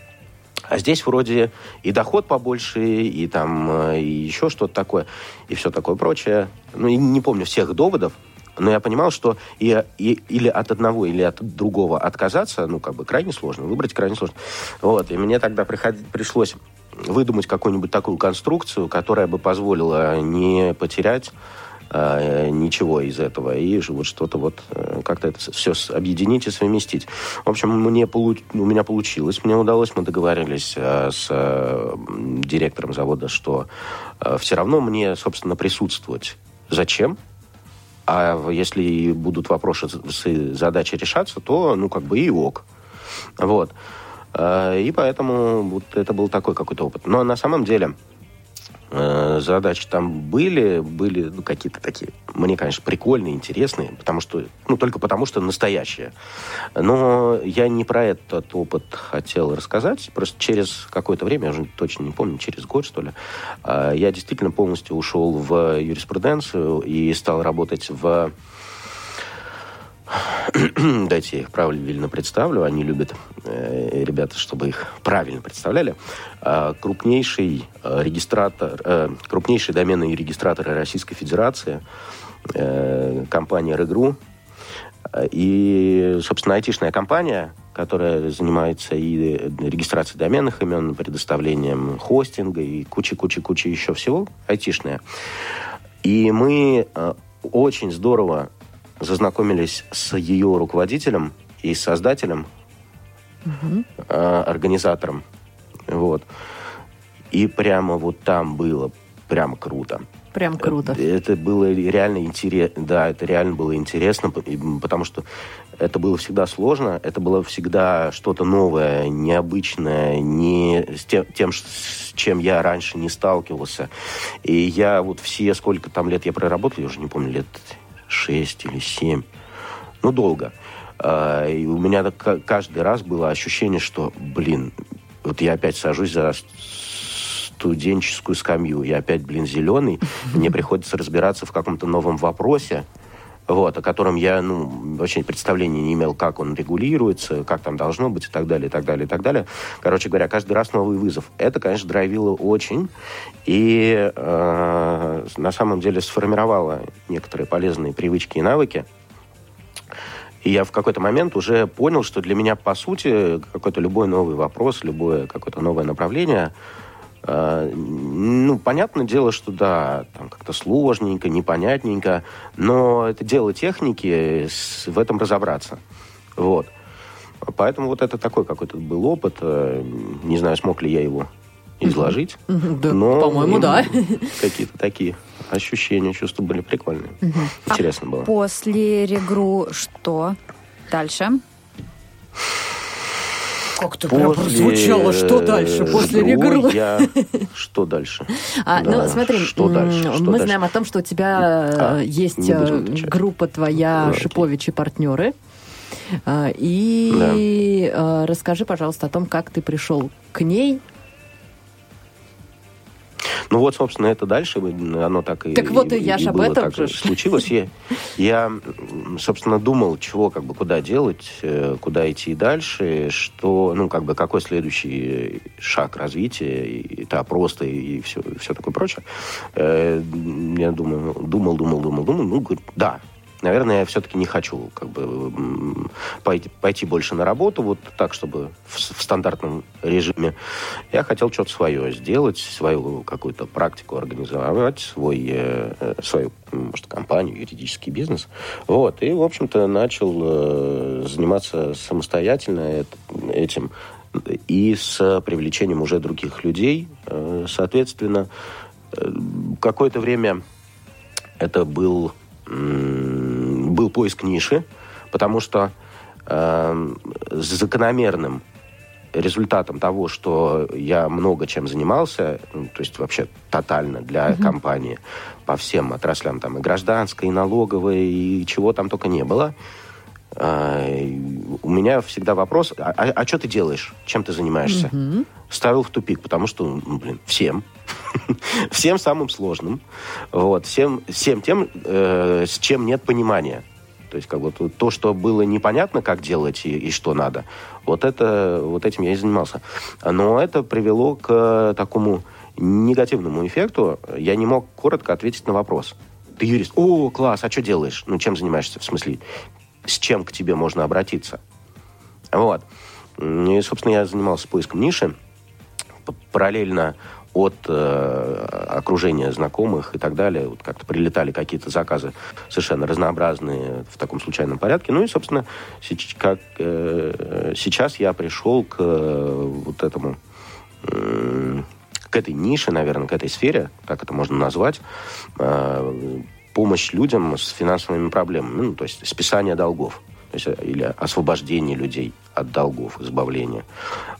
Speaker 4: А здесь вроде и доход побольше, и там э, и еще что-то такое, и все такое прочее. Ну, и не помню всех доводов, но я понимал, что и, и- или от одного, или от другого отказаться, ну, как бы крайне сложно, выбрать крайне сложно. Вот, и мне тогда приход- пришлось выдумать какую-нибудь такую конструкцию, которая бы позволила не потерять э, ничего из этого и вот что-то вот э, как-то это все объединить и совместить. В общем, мне получ- у меня получилось, мне удалось, мы договорились э, с э, директором завода, что все равно мне, собственно, присутствовать. Зачем? А если будут вопросы задачи решаться, то, ну, как бы и ок. Вот. Э, И поэтому вот это был такой какой-то опыт. Но на самом деле задачи там были, были ну, какие-то такие, мне, конечно, прикольные, интересные, потому что, ну, только потому что настоящие. Но я не про этот опыт хотел рассказать, просто через какое-то время, я уже точно не помню, через год, что ли, э, я действительно полностью ушел в юриспруденцию и стал работать в *clears throat* Дайте я их правильно представлю. Они любят, э, ребята, чтобы их правильно представляли. А, крупнейший э, регистратор, э, крупнейший доменный регистратор Российской Федерации, э, компания РЭГРУ. И, собственно, айтишная компания, которая занимается и регистрацией доменных имен, предоставлением хостинга и куча-куча-куча еще всего, айтишная. И мы э, очень здорово зазнакомились с ее руководителем и создателем, э, организатором. Вот. И прямо вот там было прям круто.
Speaker 2: Прям круто.
Speaker 4: Это, это было реально интересно. Да, это реально было интересно, потому что это было всегда сложно, это было всегда что-то новое, необычное, не с тем, тем, с чем я раньше не сталкивался. И я вот все, сколько там лет я проработал, я уже не помню, лет шесть или семь, ну, долго. А, И у меня каждый раз было ощущение, что, блин, вот я опять сажусь за студенческую скамью, я опять, блин, зеленый, мне приходится разбираться в каком-то новом вопросе, вот, о котором я, ну, вообще представления не имел, как он регулируется, как там должно быть и так далее, и так далее, и так далее. Короче говоря, каждый раз новый вызов. Это, конечно, драйвило очень и э, на самом деле сформировало некоторые полезные привычки и навыки. И я в какой-то момент уже понял, что для меня, по сути, какой-то любой новый вопрос, любое какое-то новое направление, ну, понятное дело, что да, там как-то сложненько, непонятненько, но это дело техники, в этом разобраться. Вот. Поэтому вот это такой какой-то был опыт. э, Не знаю, смог ли я его изложить.
Speaker 2: Да,
Speaker 4: но
Speaker 2: по-моему, да.
Speaker 4: Какие-то такие ощущения, чувства были прикольные. Интересно было.
Speaker 3: После регру что дальше?
Speaker 2: Как-то прям прозвучало, что дальше после
Speaker 4: Регру. *laughs* Что дальше?
Speaker 2: А,
Speaker 4: Да,
Speaker 2: ну, смотри,
Speaker 4: что дальше? Что
Speaker 2: мы
Speaker 4: дальше?
Speaker 2: знаем о том, что у тебя
Speaker 4: А,
Speaker 2: э, есть
Speaker 4: не будем
Speaker 2: э, группа твоя
Speaker 4: Ну, окей.
Speaker 2: Шипович и партнеры. А, И э, расскажи, пожалуйста, о том, как ты пришел к ней.
Speaker 4: Ну вот, собственно, это дальше, оно так и
Speaker 2: Так вот и я ж об этом же
Speaker 4: и случилось. Я, я, собственно, думал, чего, как бы, куда делать, э, куда идти дальше, что, ну, как бы, какой следующий шаг развития, и этап роста и все, все такое прочее. Э, Я думаю, думал, думал, думал, думал, ну, да, наверное, я все-таки не хочу как бы пойти, пойти больше на работу, вот так, чтобы в, в стандартном режиме. Я хотел что-то свое сделать, свою какую-то практику организовать, свой, э, свою, может, компанию, юридический бизнес. Вот. И, в общем-то, начал э, заниматься самостоятельно эт- этим и с привлечением уже других людей. Э, Соответственно, какое-то время это был, м, поиск ниши, потому что э, закономерным результатом того, что я много чем занимался, ну, то есть вообще тотально для компании по всем отраслям, там и гражданской, и налоговой, и чего там только не было, а, и у меня всегда вопрос, а, что ты делаешь, чем ты занимаешься? Ставил в тупик, потому что, ну, блин, всем, *laughs* всем самым сложным, вот, всем, всем тем, э, с чем нет понимания. То есть как бы то- то, что было непонятно, как делать и, и что надо, вот, это, вот этим я и занимался. Но это привело к такому негативному эффекту. Я не мог коротко ответить на вопрос. Ты юрист. О, класс, а что делаешь? Ну, чем занимаешься? В смысле, с чем к тебе можно обратиться? Вот. И, собственно, я занимался поиском ниши. Параллельно от э, окружения знакомых и так далее, вот как-то прилетали какие-то заказы совершенно разнообразные в таком случайном порядке. Ну и, собственно, как, э, сейчас я пришел к э, вот этому м, к этой нише, наверное, к этой сфере, как это можно назвать, э, помощь людям с финансовыми проблемами, ну, то есть списание долгов, то есть, или освобождение людей от долгов, избавление.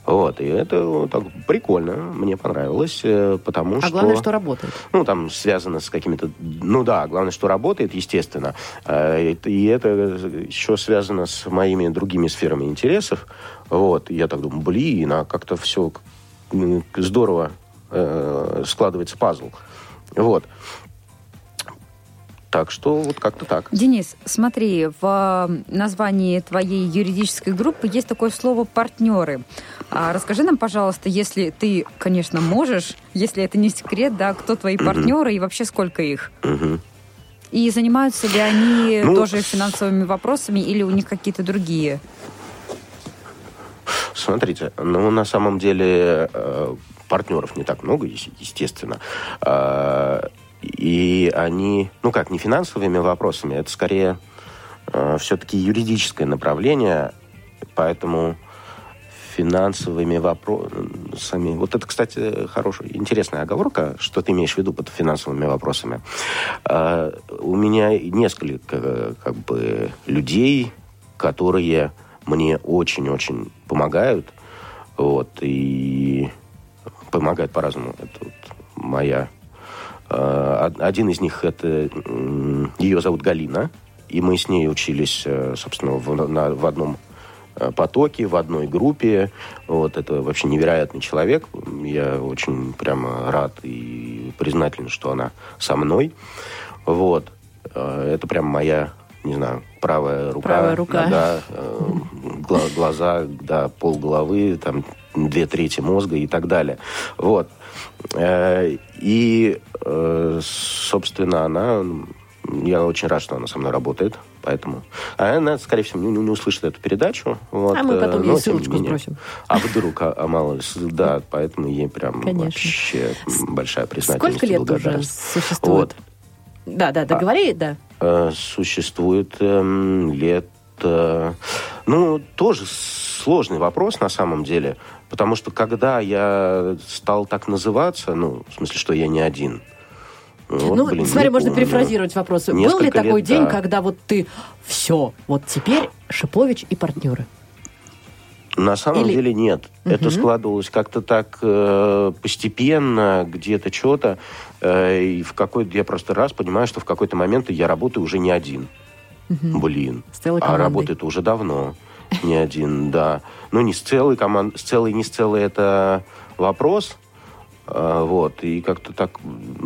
Speaker 4: Вот, и это вот так прикольно, мне понравилось, э, потому
Speaker 2: А
Speaker 4: что...
Speaker 2: главное, что работает.
Speaker 4: Ну, там связано с какими-то... Ну да, главное, что работает, естественно. Э, И это еще связано с моими другими сферами интересов. Вот. И я так думаю, блин, а как-то все здорово э, складывается пазл. Вот. Так что вот как-то так.
Speaker 3: Денис, смотри, в э, названии твоей юридической группы есть такое слово «партнеры». А расскажи нам, пожалуйста, если ты, конечно, можешь, если это не секрет, да, кто твои партнеры и вообще сколько их? И занимаются ли они
Speaker 4: Ну,
Speaker 3: тоже финансовыми вопросами или у них какие-то другие?
Speaker 4: Смотрите, ну, на самом деле э, партнеров не так много, ес- естественно. И они, ну как, не финансовыми вопросами, это скорее все-таки юридическое направление, поэтому финансовыми вопросами. Вот это, кстати, хорошая, интересная оговорка, что ты имеешь в виду под финансовыми вопросами. А, у меня несколько как бы людей, которые мне очень-очень помогают. Вот, и помогают по-разному. Это вот моя... А, один из них, это... Ее зовут Галина. И мы с ней учились, э, собственно, в, на, в одном Э, потоке в одной группе. Вот это вообще невероятный человек. Я очень прямо рад и признателен, что она со мной. Вот. Э, это прям моя, не знаю, правая рука.
Speaker 2: Правая рука.
Speaker 4: Да, э, глаза, да, пол головы, там две трети мозга и так далее. Вот. И, собственно, она... Я очень рад, что она со мной работает поэтому... А она, скорее всего, не, не услышит эту передачу. Вот,
Speaker 2: а мы потом
Speaker 4: но,
Speaker 2: ей ссылочку менее, сбросим.
Speaker 4: А вдруг, а, а мало да, поэтому ей прям Конечно. вообще большая признательность
Speaker 2: Сколько лет уже существует? Вот. Да, да, договори, а, да.
Speaker 4: Э, существует э, лет... Э, ну, тоже сложный вопрос на самом деле, потому что когда я стал так называться, ну, в смысле, что я не один,
Speaker 2: вот, ну, блин, смотри, можно помню. перефразировать вопрос. Был ли такой лет, день, да. когда вот ты все, вот теперь Шипович и партнеры?
Speaker 4: На самом Или... деле нет. Угу. Это складывалось как-то так э, постепенно, где-то что-то. Э, и в какой-то я просто раз понимаю, что в какой-то момент я работаю уже не один. Угу. Блин. а работает уже давно. Не один, да. Ну, не с целой командой. С целой, не с целой это вопрос. А, вот, и как-то так,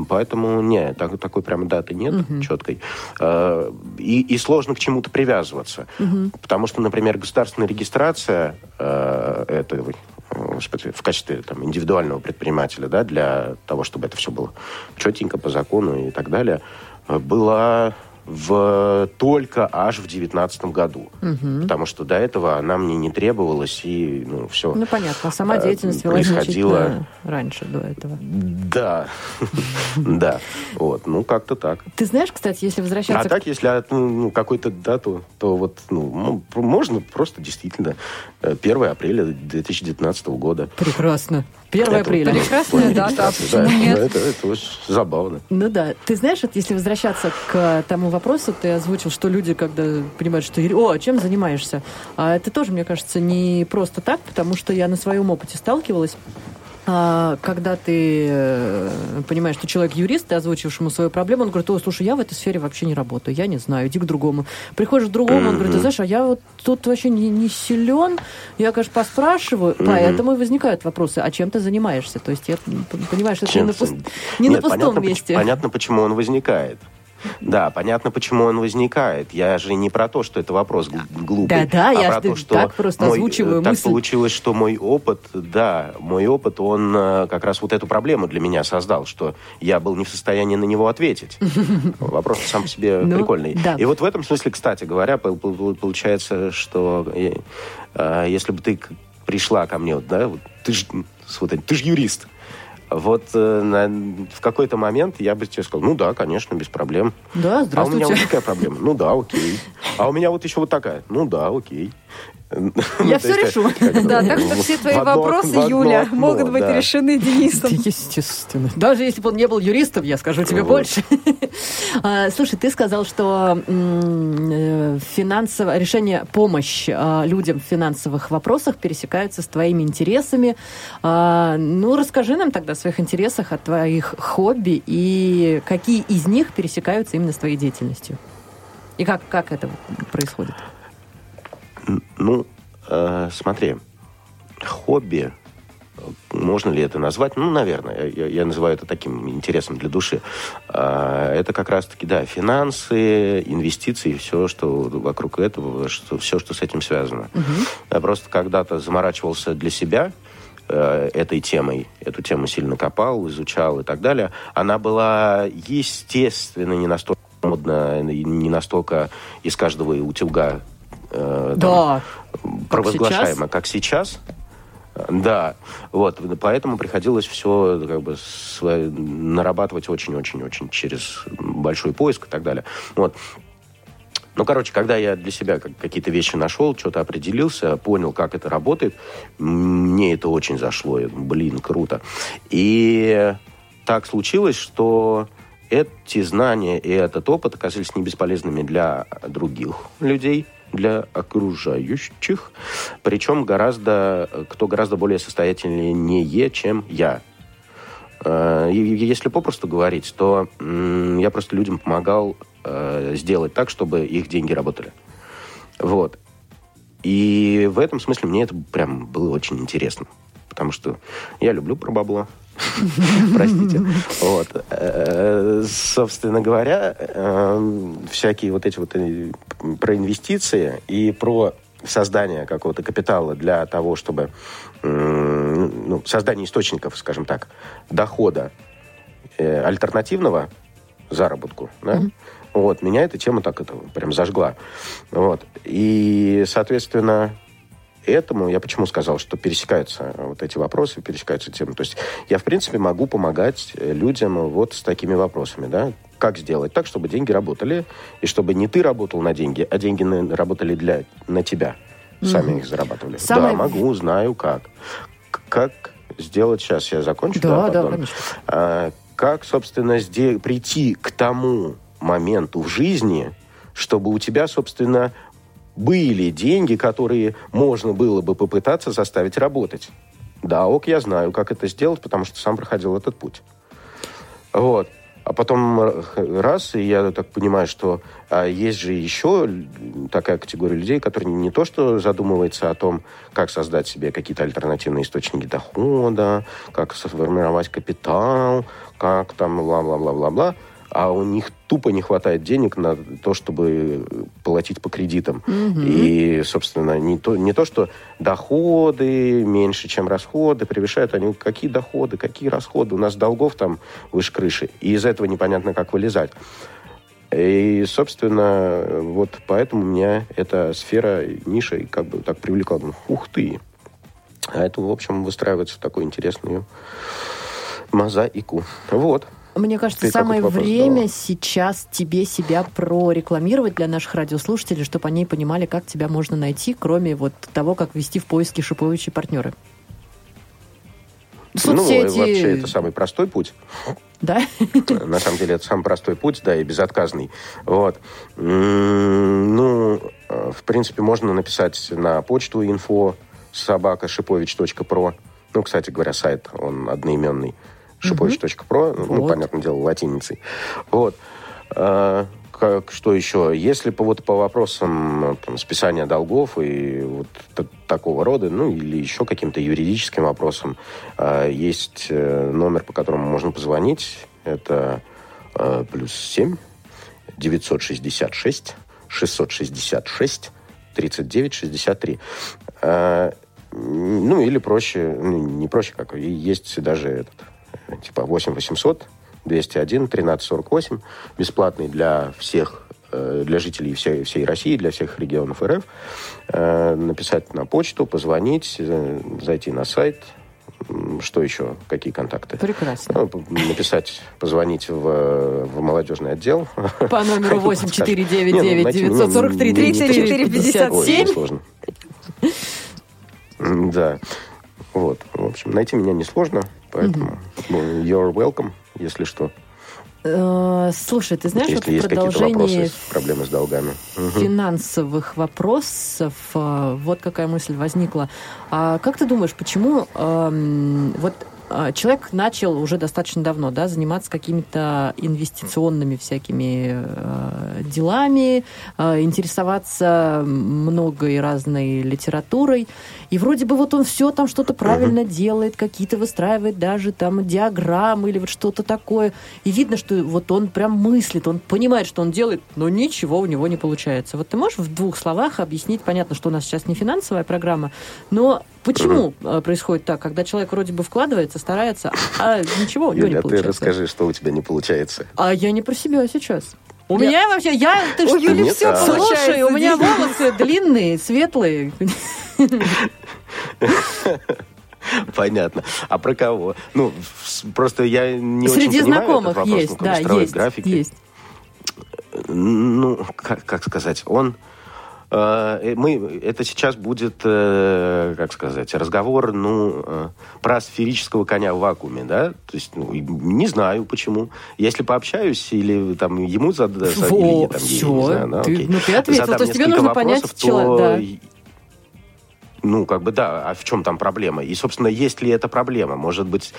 Speaker 4: поэтому не, так, такой прямо даты нет uh-huh. четкой. А, и, и сложно к чему-то привязываться. Uh-huh. Потому что, например, государственная регистрация а, это господи, в качестве там, индивидуального предпринимателя, да, для того, чтобы это все было четенько по закону и так далее, была в, только аж в девятнадцатом году. Угу. Потому что до этого она мне не требовалась, и ну, все.
Speaker 2: Ну, понятно. А сама деятельность велась происходила раньше до этого.
Speaker 4: Да. *laughs* Да. Вот. Ну, как-то так.
Speaker 2: Ты знаешь, кстати, если возвращаться...
Speaker 4: А так, если ну, какой-то дату, то вот ну, можно просто действительно 1 апреля 2019 года.
Speaker 2: Прекрасно. 1 апреля.
Speaker 3: Прекрасная дата.
Speaker 4: Да, это, это очень забавно.
Speaker 2: Ну да. Ты знаешь, вот если возвращаться к тому вопросу, ты озвучил, что люди, когда понимают, что «О, а чем занимаешься?» А это тоже, мне кажется, не просто так, потому что я на своем опыте сталкивалась. А, когда ты э, понимаешь, что человек юрист, ты озвучиваешь ему свою проблему, он говорит, о, слушай, я в этой сфере вообще не работаю, я не знаю, иди к другому. Приходишь к другому, он говорит, ты знаешь, а я вот тут вообще не, не силен, я, конечно, поспрашиваю, поэтому и возникают вопросы, а чем ты занимаешься? То есть я понимаю, что это не на, пуст... не Нет, на пустом
Speaker 4: понятно,
Speaker 2: месте.
Speaker 4: Понятно, почему он возникает. Да, понятно, почему он возникает. Я же не про то, что это вопрос глупый,
Speaker 2: да, да,
Speaker 4: а
Speaker 2: я
Speaker 4: про то, что
Speaker 2: так просто
Speaker 4: мой,
Speaker 2: озвучиваю
Speaker 4: так
Speaker 2: мысль.
Speaker 4: получилось, что мой опыт, да, мой опыт, он э, как раз вот эту проблему для меня создал, что я был не в состоянии на него ответить. *laughs* Вопрос сам по себе ну, прикольный. И вот в этом смысле, кстати говоря, получается, что э, если бы ты пришла ко мне, да, ты же ты же юрист, вот э, на, в какой-то момент я бы тебе сказал, ну да, конечно, без проблем.
Speaker 2: Да, здравствуйте.
Speaker 4: А у меня вот такая проблема. Ну да, окей. А у меня вот еще вот такая. Ну да, окей. *laughs*
Speaker 2: Я все решу.
Speaker 3: Да, так что все твои вопросы, Юля, могут быть решены Денисом. *laughs*
Speaker 2: Естественно. Даже если бы он не был юристом, я скажу тебе больше. *laughs* А, слушай, ты сказал, что э, финансовое решение, помощь а, людям в финансовых вопросах пересекаются с твоими интересами. А, ну, расскажи нам тогда о своих интересах, о твоих хобби и какие из них пересекаются именно с твоей деятельностью. И как, как это происходит?
Speaker 4: Ну, э, смотри, хобби, можно ли это назвать? Ну, наверное, я, я называю это таким интересом для души. Э, это как раз-таки, да, финансы, инвестиции, все, что вокруг этого, что, все, что с этим связано. Угу. Я просто когда-то заморачивался для себя, э, этой темой, эту тему сильно копал, изучал и так далее, она была, естественно, не настолько модно, не настолько из каждого утюга э,
Speaker 2: да.
Speaker 4: там, провозглашаемо, как сейчас. Да, вот, поэтому приходилось все как бы свое, нарабатывать очень-очень-очень через большой поиск и так далее. Вот. Ну, короче, когда я для себя как- какие-то вещи нашел, что-то определился, понял, как это работает, мне это очень зашло. Блин, круто. И так случилось, что эти знания и этот опыт оказались не бесполезными для других людей, для окружающих, причем гораздо, кто гораздо более состоятельнее, чем я. Э, Если попросту говорить, то я просто людям помогал э, сделать так, чтобы их деньги работали. Вот. И в этом смысле мне это прям было очень интересно. Потому что я люблю про бабло. *laughs* Простите. Вот. Э, Собственно говоря, э, всякие вот эти вот э, про инвестиции и про создание какого-то капитала для того, чтобы ну, создание источников, скажем так, дохода альтернативного заработку, да, вот, меня эта тема так это прям зажгла. Вот. И, соответственно, этому я почему сказал, что пересекаются вот эти вопросы, пересекаются темы. То есть я, в принципе, могу помогать э, людям вот с такими вопросами, да. Как сделать так, чтобы деньги работали, и чтобы не ты работал на деньги, а деньги на- работали для, на тебя. Сами их зарабатывали.
Speaker 2: Самое-
Speaker 4: Да, могу, знаю как. Как сделать, сейчас я закончу.
Speaker 2: Да, да,
Speaker 4: пардон.
Speaker 2: конечно.
Speaker 4: А, как, собственно, прийти к тому моменту в жизни, чтобы у тебя, собственно, были деньги, которые можно было бы попытаться заставить работать. Да, ок, я знаю, как это сделать, потому что сам проходил этот путь. Вот. А потом р- раз, и я так понимаю, что а, есть же еще такая категория людей, которые не то что задумывается о том, как создать себе какие-то альтернативные источники дохода, как сформировать капитал, как там бла-бла-бла-бла-бла, а у них тупо не хватает денег на то, чтобы платить по кредитам. И, собственно, не то, не то, что доходы меньше, чем расходы, превышают они какие доходы, какие расходы. У нас долгов там выше крыши. И из этого непонятно, как вылезать. И, собственно, вот поэтому меня эта сфера, ниша, и как бы так привлекла. Думаю, Ух ты! А это, в общем, выстраивается в такую интересную мозаику. Вот.
Speaker 2: Мне кажется,
Speaker 4: Ты
Speaker 2: самое время
Speaker 4: задала?
Speaker 2: сейчас тебе себя прорекламировать для наших радиослушателей, чтобы они понимали, как тебя можно найти, кроме вот того, как вести в поиске Шиповича партнеры. Соцсети,
Speaker 4: Ну, вообще, это самый простой путь.
Speaker 2: да?
Speaker 4: На самом деле, это самый простой путь, да, и безотказный. Вот. Ну, э, в принципе, можно написать на почту info собака шипович.про. Ну, кстати говоря, сайт, он одноименный. шипович.про. Ну,
Speaker 2: Вот.
Speaker 4: понятное дело, латиницей. Вот. А, Как, что еще? Если по, вот, по вопросам там, списания долгов и вот такого рода, ну или еще каким-то юридическим вопросам, а, есть э, номер, по которому можно позвонить. Это э, плюс 7 966 666 39 63. А, м, Ну, или проще, ну, не проще как, есть даже этот, типа 8 800 201 1348, бесплатный для всех, э, для жителей всей, всей России, для всех регионов РФ. Э, Написать на почту, позвонить, зайти на сайт. Что еще? Какие контакты?
Speaker 2: Прекрасно.
Speaker 4: Ну, написать, позвонить в, в молодежный отдел.
Speaker 2: По номеру
Speaker 4: Они подскажут.
Speaker 2: 8499
Speaker 4: Не, ну, найти меня
Speaker 2: 943
Speaker 4: не- не- не-
Speaker 2: 34
Speaker 4: Ой,
Speaker 2: 57.
Speaker 4: несложно. М, Да. Вот. В общем, найти меня несложно, поэтому ну, you're welcome, если что.
Speaker 2: Э, Слушай, ты знаешь, вот
Speaker 4: если
Speaker 2: в
Speaker 4: есть какие-то
Speaker 2: продолжении
Speaker 4: вопросы, проблемы с долгами.
Speaker 2: Финансовых вопросов, э, вот какая мысль возникла. А как ты думаешь, почему эм, вот человек начал уже достаточно давно, да, заниматься какими-то инвестиционными всякими э, делами, э, интересоваться многой разной литературой, и вроде бы вот он все там что-то правильно делает, какие-то выстраивает даже там диаграммы или вот что-то такое, и видно, что вот он прям мыслит, он понимает, что он делает, но ничего у него не получается. Вот ты можешь в двух словах объяснить, понятно, что у нас сейчас не финансовая программа, но почему э, происходит так, когда человек вроде бы вкладывается, старается, а ничего у него
Speaker 4: Юля,
Speaker 2: не
Speaker 4: ты
Speaker 2: получается?
Speaker 4: расскажи, что у тебя не получается.
Speaker 2: А я не про себя сейчас. У
Speaker 3: Я-
Speaker 2: меня вообще, я, ты
Speaker 3: Юли
Speaker 4: Нет,
Speaker 3: все
Speaker 4: а-
Speaker 2: Слушай, у меня волосы длинные, светлые.
Speaker 4: Понятно. А про кого? Ну, просто я не очень
Speaker 2: Среди
Speaker 4: понимаю этот
Speaker 2: знакомых
Speaker 4: вопрос,
Speaker 2: есть,
Speaker 4: ну, как
Speaker 2: да, есть,
Speaker 4: графики.
Speaker 2: есть.
Speaker 4: ну, как, как сказать, он... э, Мы, это сейчас будет, э, как сказать, разговор, ну, э, про сферического коня в вакууме, да? То есть, ну, не знаю почему. Если пообщаюсь или там ему задать,
Speaker 2: Во,
Speaker 4: или там, ей,
Speaker 2: всё,
Speaker 4: не знаю, да,
Speaker 2: ты-
Speaker 4: окей,
Speaker 2: ну, ты ответил.
Speaker 4: задам
Speaker 2: То есть тебе нужно понять
Speaker 4: вопросов,
Speaker 2: чело-
Speaker 4: то
Speaker 2: да.
Speaker 4: Ну, как бы да, а в чем там проблема? И, собственно, есть ли эта проблема? Может быть,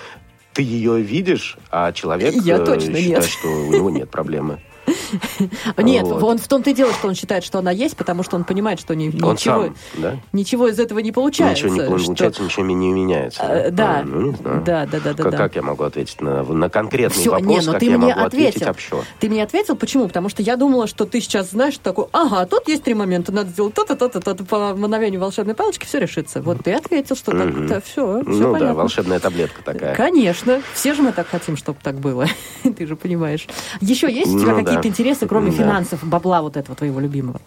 Speaker 4: ты ее видишь, а человек
Speaker 2: Я
Speaker 4: э,
Speaker 2: точно
Speaker 4: считает,
Speaker 2: нет.
Speaker 4: что у него нет проблемы. *laughs*
Speaker 2: Нет,
Speaker 4: Вот.
Speaker 2: он в том-то и дело, что он считает, что она есть, потому что он понимает, что ни-
Speaker 4: Он
Speaker 2: ничего,
Speaker 4: сам, да?
Speaker 2: ничего из этого не получается.
Speaker 4: Ничего не
Speaker 2: что-
Speaker 4: получается, ничего не меняется.
Speaker 2: Э, да.
Speaker 4: А, ну, не знаю.
Speaker 2: Да, да, да, да,
Speaker 4: Как,
Speaker 2: да.
Speaker 4: как я могу ответить на, на конкретный
Speaker 2: Всё,
Speaker 4: вопрос,
Speaker 2: не, но
Speaker 4: как
Speaker 2: ты
Speaker 4: я
Speaker 2: мне
Speaker 4: могу ответить
Speaker 2: ответил.
Speaker 4: общо?
Speaker 2: Ты мне ответил, почему? Потому что я думала, что ты сейчас знаешь такой, ага, тут есть три момента, надо сделать то-то, то-то, то-то, по мановению волшебной палочки все решится. Вот ты ответил, что так, все,
Speaker 4: Ну да, волшебная таблетка такая.
Speaker 2: Конечно. Все же мы так хотим, чтобы так было. *laughs* Ты же понимаешь. Еще есть у тебя
Speaker 4: Ну да.
Speaker 2: Какие-то интересы, кроме
Speaker 4: Да.
Speaker 2: финансов, бабла вот этого твоего любимого?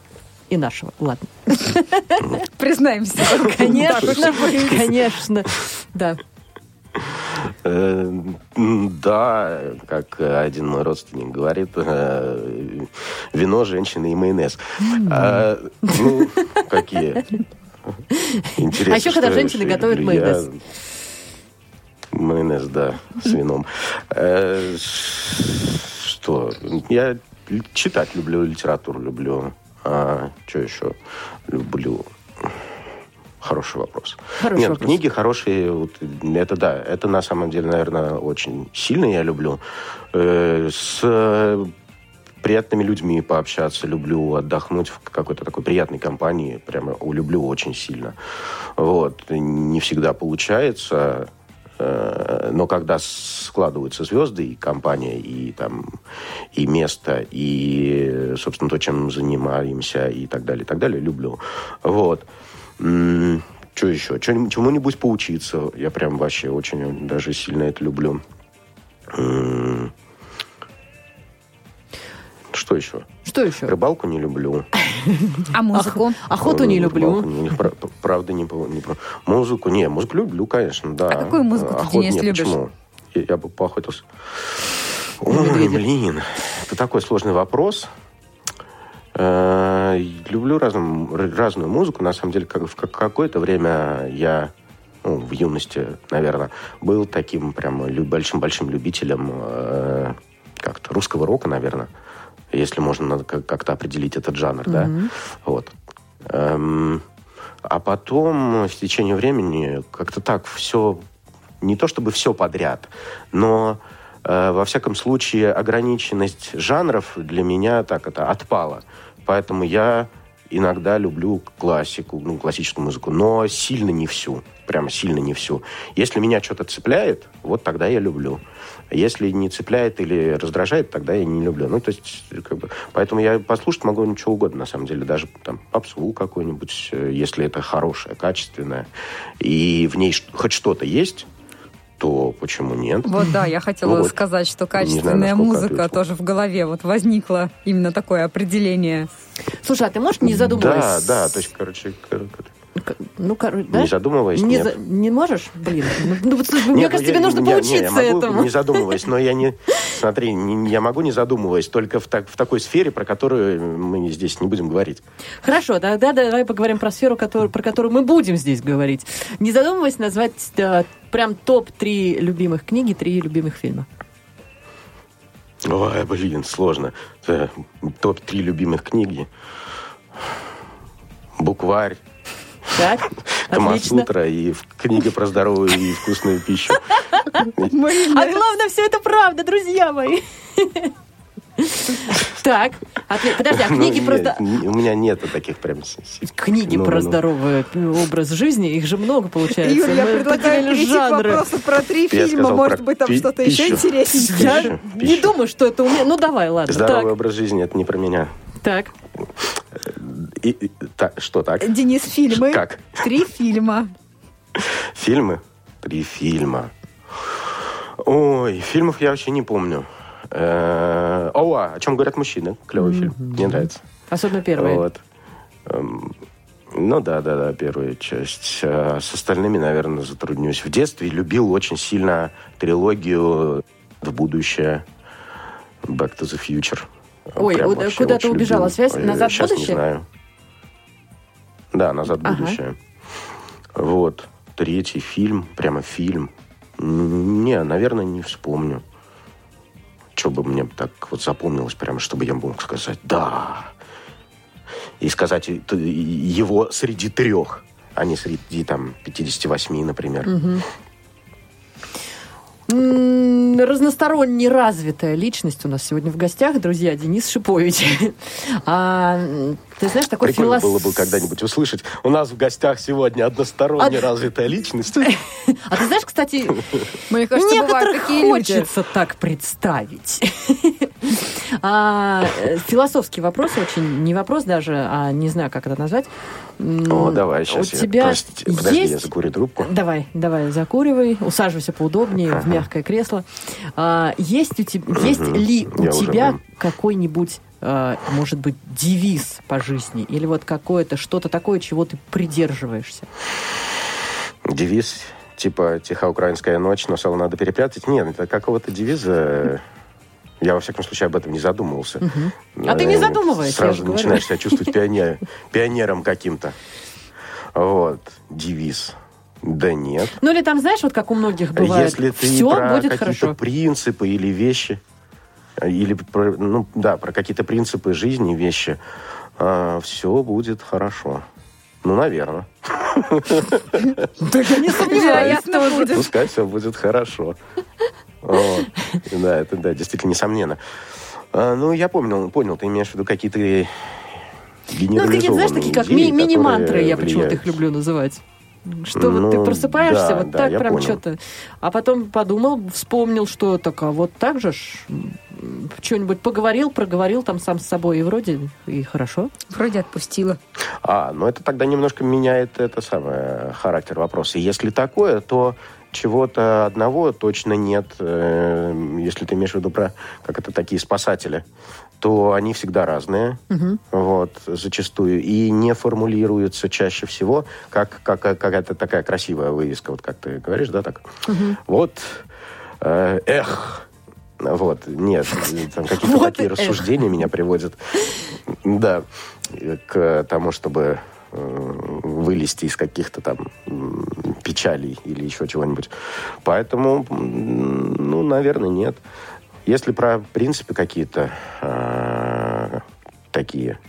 Speaker 2: И нашего. Ладно. *laughs*
Speaker 3: Признаемся. *laughs*
Speaker 2: Конечно, конечно. Да.
Speaker 4: Э, Да, как один мой родственник говорит, э, вино, женщины и майонез. А, Ну, какие? Интересно,
Speaker 2: А еще когда женщины готовят майонез.
Speaker 4: Майонез, да, с вином. Э, Что? Я читать люблю, литературу люблю. А что еще люблю? Хороший вопрос.
Speaker 2: Хороший
Speaker 4: Нет,
Speaker 2: вопрос.
Speaker 4: книги хорошие, вот, это да, это на самом деле, наверное, очень сильно я люблю. Э, С приятными людьми пообщаться люблю, отдохнуть в какой-то такой приятной компании, прямо люблю очень сильно. Вот. Не всегда получается, но когда складываются звезды, и компания, и там, и место, и, собственно, то, чем занимаемся, и так далее, и так далее, люблю. Вот. Что еще? Чему-нибудь поучиться. Я прям вообще очень даже сильно это люблю. Что еще?
Speaker 2: Что еще?
Speaker 4: Рыбалку не люблю.
Speaker 3: А музыку?
Speaker 2: Охоту не люблю.
Speaker 4: Правда, не, Музыку, не, музыку люблю, конечно, да.
Speaker 3: А какую музыку ты, Денис, любишь?
Speaker 4: Почему? Я, бы поохотился. Ой, блин, это такой сложный вопрос. Э, Люблю разную, музыку. На самом деле, в как- какое-то время я, ну, в юности, наверное, был таким прям большим-большим любителем э, как-то русского рока, наверное, если можно надо как-то определить этот жанр, да. Вот. Эм, а потом, в течение времени, как-то так все, не то чтобы все подряд, но э, во всяком случае ограниченность жанров для меня так это отпала. Поэтому я иногда люблю классику, ну, классическую музыку, но сильно не всю. Прямо сильно не всю. Если меня что-то цепляет, вот тогда я люблю. Если не цепляет или раздражает, тогда я не люблю. Ну, то есть, как бы, поэтому я послушать могу ничего угодно, на самом деле. Даже там попсу какую-нибудь, э, если это хорошая, качественная, и в ней хоть что-то есть, то почему нет?
Speaker 3: Вот да, я хотела
Speaker 4: Ну вот.
Speaker 3: сказать, что
Speaker 4: знаю,
Speaker 3: качественная
Speaker 4: насколько
Speaker 3: музыка
Speaker 4: ответил.
Speaker 3: тоже в голове вот возникло именно такое определение.
Speaker 2: Слушай, а ты можешь, не задумываясь...
Speaker 4: Да, да, то есть, короче, кор- кор-
Speaker 2: К- Ну, короче, да?
Speaker 4: не задумываясь,
Speaker 2: Не,
Speaker 4: нет.
Speaker 2: за- не можешь? Блин, ну, *laughs* ну, вот, слушай, мне
Speaker 4: Нет,
Speaker 2: кажется,
Speaker 4: ну,
Speaker 2: тебе
Speaker 4: я-
Speaker 2: нужно
Speaker 4: я- не,
Speaker 2: поучиться
Speaker 4: я могу
Speaker 2: этому.
Speaker 4: не задумываясь, но я не... Смотри, не- я могу не задумываясь, только в, так- в такой сфере, про которую мы здесь не будем говорить.
Speaker 2: Хорошо, тогда давай поговорим про сферу, которую- про которую мы будем здесь говорить. Не задумываясь, назвать э, прям топ-3 любимых книги, три любимых фильма.
Speaker 4: Ой, блин, сложно. Э, Топ-3 любимых книги. Букварь,
Speaker 2: Так, *laughs* отлично.
Speaker 4: Камасутра и в- книга про здоровую и вкусную пищу. *laughs*
Speaker 2: А главное, все это правда, друзья мои. *laughs* Так, отли- подожди, а
Speaker 4: Ну,
Speaker 2: книги
Speaker 4: нет,
Speaker 2: про...
Speaker 4: У меня нету таких прям...
Speaker 2: Книги
Speaker 4: Ну,
Speaker 2: про
Speaker 4: ну, ну.
Speaker 2: здоровый образ жизни, их же много получается.
Speaker 3: Юр, я предлагаю перейти к
Speaker 2: жанры.
Speaker 3: вопросу про три
Speaker 4: Я
Speaker 3: фильма. Может быть, там что-то еще интереснее.
Speaker 2: Я
Speaker 4: Пищу,
Speaker 2: не думаю, что это у меня... Ну, давай, ладно.
Speaker 4: Здоровый образ жизни – это не про меня.
Speaker 2: Так,
Speaker 4: И- и- та- что так?
Speaker 3: Денис, фильмы.
Speaker 4: Как?
Speaker 3: Три фильма.
Speaker 4: Фильмы? Три фильма. Ой, фильмов я вообще не помню. Э, О, а, о чем говорят мужчины. Клевый фильм. Мне нравится.
Speaker 2: Особенно первый.
Speaker 4: Вот. Эм, Ну да, да, да, первая часть. Э, С остальными, наверное, затруднюсь. В детстве любил очень сильно трилогию «В будущее», «Back to the Future».
Speaker 2: Ой,
Speaker 4: Прям
Speaker 2: вот,
Speaker 4: вообще
Speaker 2: куда-то убежала связь.
Speaker 4: Э,
Speaker 2: «Назад в
Speaker 4: Сейчас не
Speaker 2: будущее»?
Speaker 4: знаю. Да, «Назад в
Speaker 2: Ага.
Speaker 4: будущее». Вот. Третий фильм, прямо фильм. Не, наверное, не вспомню. Что бы мне так вот запомнилось, прямо, чтобы я мог сказать «да». И сказать и- его среди трех, а не среди там 58, например.
Speaker 2: М, Разносторонне развитая личность у нас сегодня в гостях, друзья, Денис Шипович. *laughs* А, ты знаешь, такой
Speaker 4: Прикольно
Speaker 2: филос-
Speaker 4: было бы когда-нибудь услышать. У нас в гостях сегодня односторонне
Speaker 2: Од-
Speaker 4: развитая личность. *laughs*
Speaker 2: А ты знаешь, кстати, *laughs*
Speaker 3: Мне кажется,
Speaker 2: некоторых хочется так представить. *laughs* А, э, Философский вопрос очень, не вопрос даже, а не знаю, как это назвать.
Speaker 4: О, давай, сейчас
Speaker 2: У
Speaker 4: я...
Speaker 2: тебя
Speaker 4: Простите, подожди, я закурю трубку.
Speaker 2: Давай, давай, закуривай, усаживайся поудобнее в мягкое кресло. А, есть у тебя, есть ли у
Speaker 4: Я
Speaker 2: тебя какой-нибудь, а, может быть, девиз по жизни или вот какое-то что-то такое, чего ты придерживаешься?
Speaker 4: Девиз типа «Тиха украинская ночь, но сало надо перепрятать». Нет, это какого-то девиза... Я, во всяком случае, об этом не задумывался.
Speaker 2: А ты не
Speaker 4: Э,
Speaker 2: задумываешься,
Speaker 4: Сразу начинаешь себя чувствовать *laughs* пионер- пионером каким-то. Вот. Девиз. Да нет.
Speaker 2: Ну или там, знаешь, вот как у многих бывает,
Speaker 4: Если ты
Speaker 2: все
Speaker 4: про
Speaker 2: будет
Speaker 4: какие-то
Speaker 2: хорошо.
Speaker 4: принципы или вещи, э, или про, ну, да, про какие-то принципы жизни, вещи, все будет хорошо. Ну, наверное.
Speaker 2: Да *laughs* я не
Speaker 3: Вероятно, будет.
Speaker 4: Пускай все будет хорошо. Да, это да, действительно, несомненно. А, Ну, я понял, понял, ты имеешь в виду какие-то
Speaker 2: Ну, какие-то, знаешь, такие как ми- мини-мантры, я почему-то их люблю называть. Что вот ты
Speaker 4: Ну,
Speaker 2: просыпаешься,
Speaker 4: да,
Speaker 2: вот
Speaker 4: да,
Speaker 2: так прям что-то. А потом подумал, вспомнил, что так, а вот так же ж, что-нибудь поговорил, проговорил там сам с собой, и вроде и хорошо.
Speaker 3: Вроде отпустила.
Speaker 4: А, ну это тогда немножко меняет это самое характер вопроса. Если такое, то чего-то одного точно нет. Э, Если ты имеешь в виду про как это такие спасатели, то они всегда разные, вот зачастую и не формулируются чаще всего как как какая-то такая красивая вывеска, вот как ты говоришь, да, так. Вот, э, эх. Вот, нет, там какие-то *laughs*
Speaker 2: Вот
Speaker 4: такие
Speaker 2: эх.
Speaker 4: рассуждения меня приводят, да, к тому, чтобы э, вылезти из каких-то там печалей или еще чего-нибудь. Поэтому, ну, наверное, нет. Если про принципы какие-то э, такие,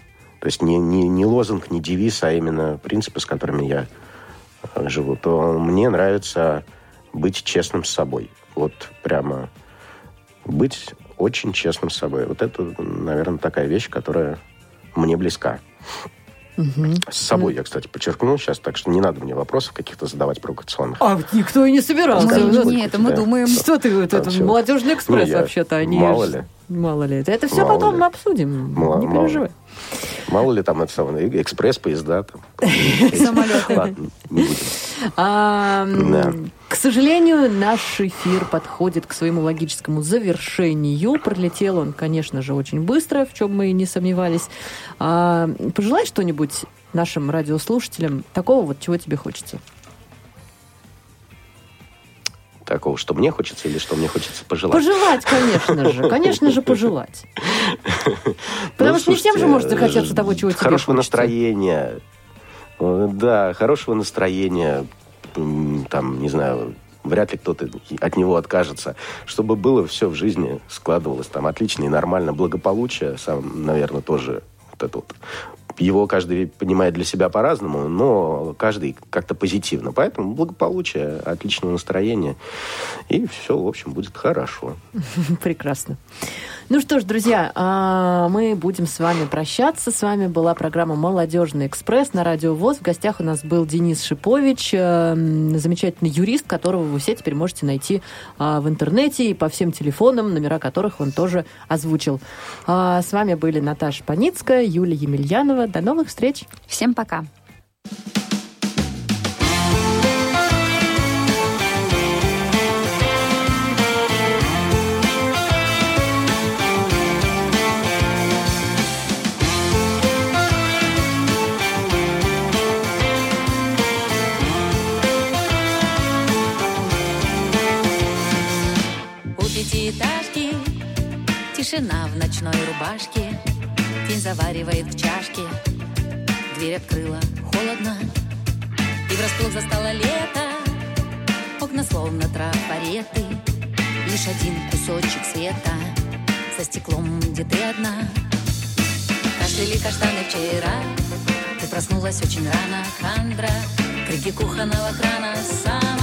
Speaker 4: то есть не, не, не лозунг, не девиз, а именно принципы, с которыми я э, живу, то мне нравится быть честным с собой. Вот прямо быть очень честным с собой. Вот это, наверное, такая вещь, которая мне близка. С собой я, кстати, подчеркну сейчас, так что не надо мне вопросов каких-то задавать провокационных.
Speaker 2: А никто и не собирался.
Speaker 3: Мы
Speaker 2: Ну,
Speaker 3: не это, мы думаем.
Speaker 2: Что ты, вот это, молодежный экспресс
Speaker 4: Ну,
Speaker 2: вообще-то,
Speaker 4: мало ли.
Speaker 2: Мало ли. Это все
Speaker 4: Мало
Speaker 2: потом
Speaker 4: ли.
Speaker 2: мы обсудим,
Speaker 4: Мало-
Speaker 2: не переживай.
Speaker 4: Мало ли там это самое, экспресс-поезда. Там, *laughs*
Speaker 3: Самолеты.
Speaker 2: К сожалению, наш эфир подходит к своему логическому завершению. Пролетел он, конечно же, очень быстро, в чем мы и не сомневались. А, пожелай что-нибудь нашим радиослушателям такого, вот чего тебе хочется.
Speaker 4: Такого, что мне хочется или что мне хочется пожелать.
Speaker 2: Пожелать, конечно же. *laughs* Конечно же, пожелать. Потому
Speaker 4: Ну,
Speaker 2: что не всем же может захотеться того, чего тебе
Speaker 4: Хорошего настроения. Э, Да, хорошего настроения. Там, не знаю, вряд ли кто-то от него откажется. Чтобы было все в жизни складывалось там отлично и нормально. Благополучие, сам, наверное, тоже вот это вот. Его каждый понимает для себя по-разному, но каждый как-то позитивно. Поэтому благополучие, отличного настроения. И все, в общем, будет хорошо. *laughs*
Speaker 2: Прекрасно. Ну что ж, друзья, а, мы будем с вами прощаться. С вами была программа «Молодежный экспресс» на Радио ВОЗ. В гостях у нас был Денис Шипович, э, замечательный юрист, которого вы все теперь можете найти а, в интернете и по всем телефонам, номера которых он тоже озвучил. А, С вами были Наташа Паницкая, Юлия Емельянова. До новых встреч!
Speaker 3: Всем пока.
Speaker 7: Пятиэтажки Тишина в ночной рубашке, заваривает в чашке. Дверь открыла, холодно, и врасплох застало лето. Окна словно трафареты, лишь один кусочек света. За стеклом, где ты одна. Кашляли каштаны вчера, ты проснулась очень рано, Хандра. Крики кухонного крана с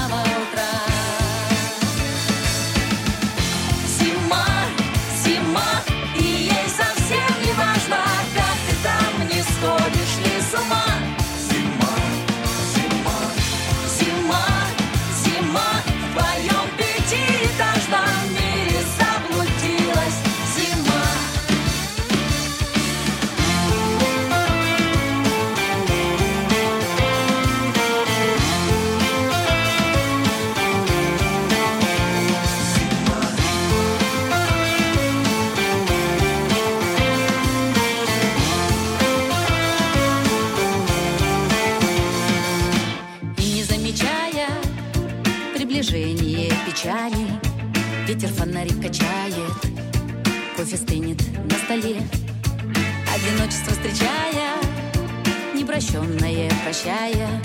Speaker 7: ветер фонарик качает, кофе стынет на столе, одиночество встречая, непрощенное прощая,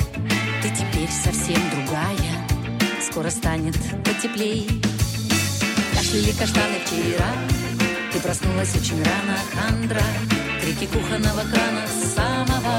Speaker 7: ты теперь совсем другая, скоро станет потеплей. Кашляли каштаны вчера, ты проснулась очень рано, Хандра, крики кухонного крана самого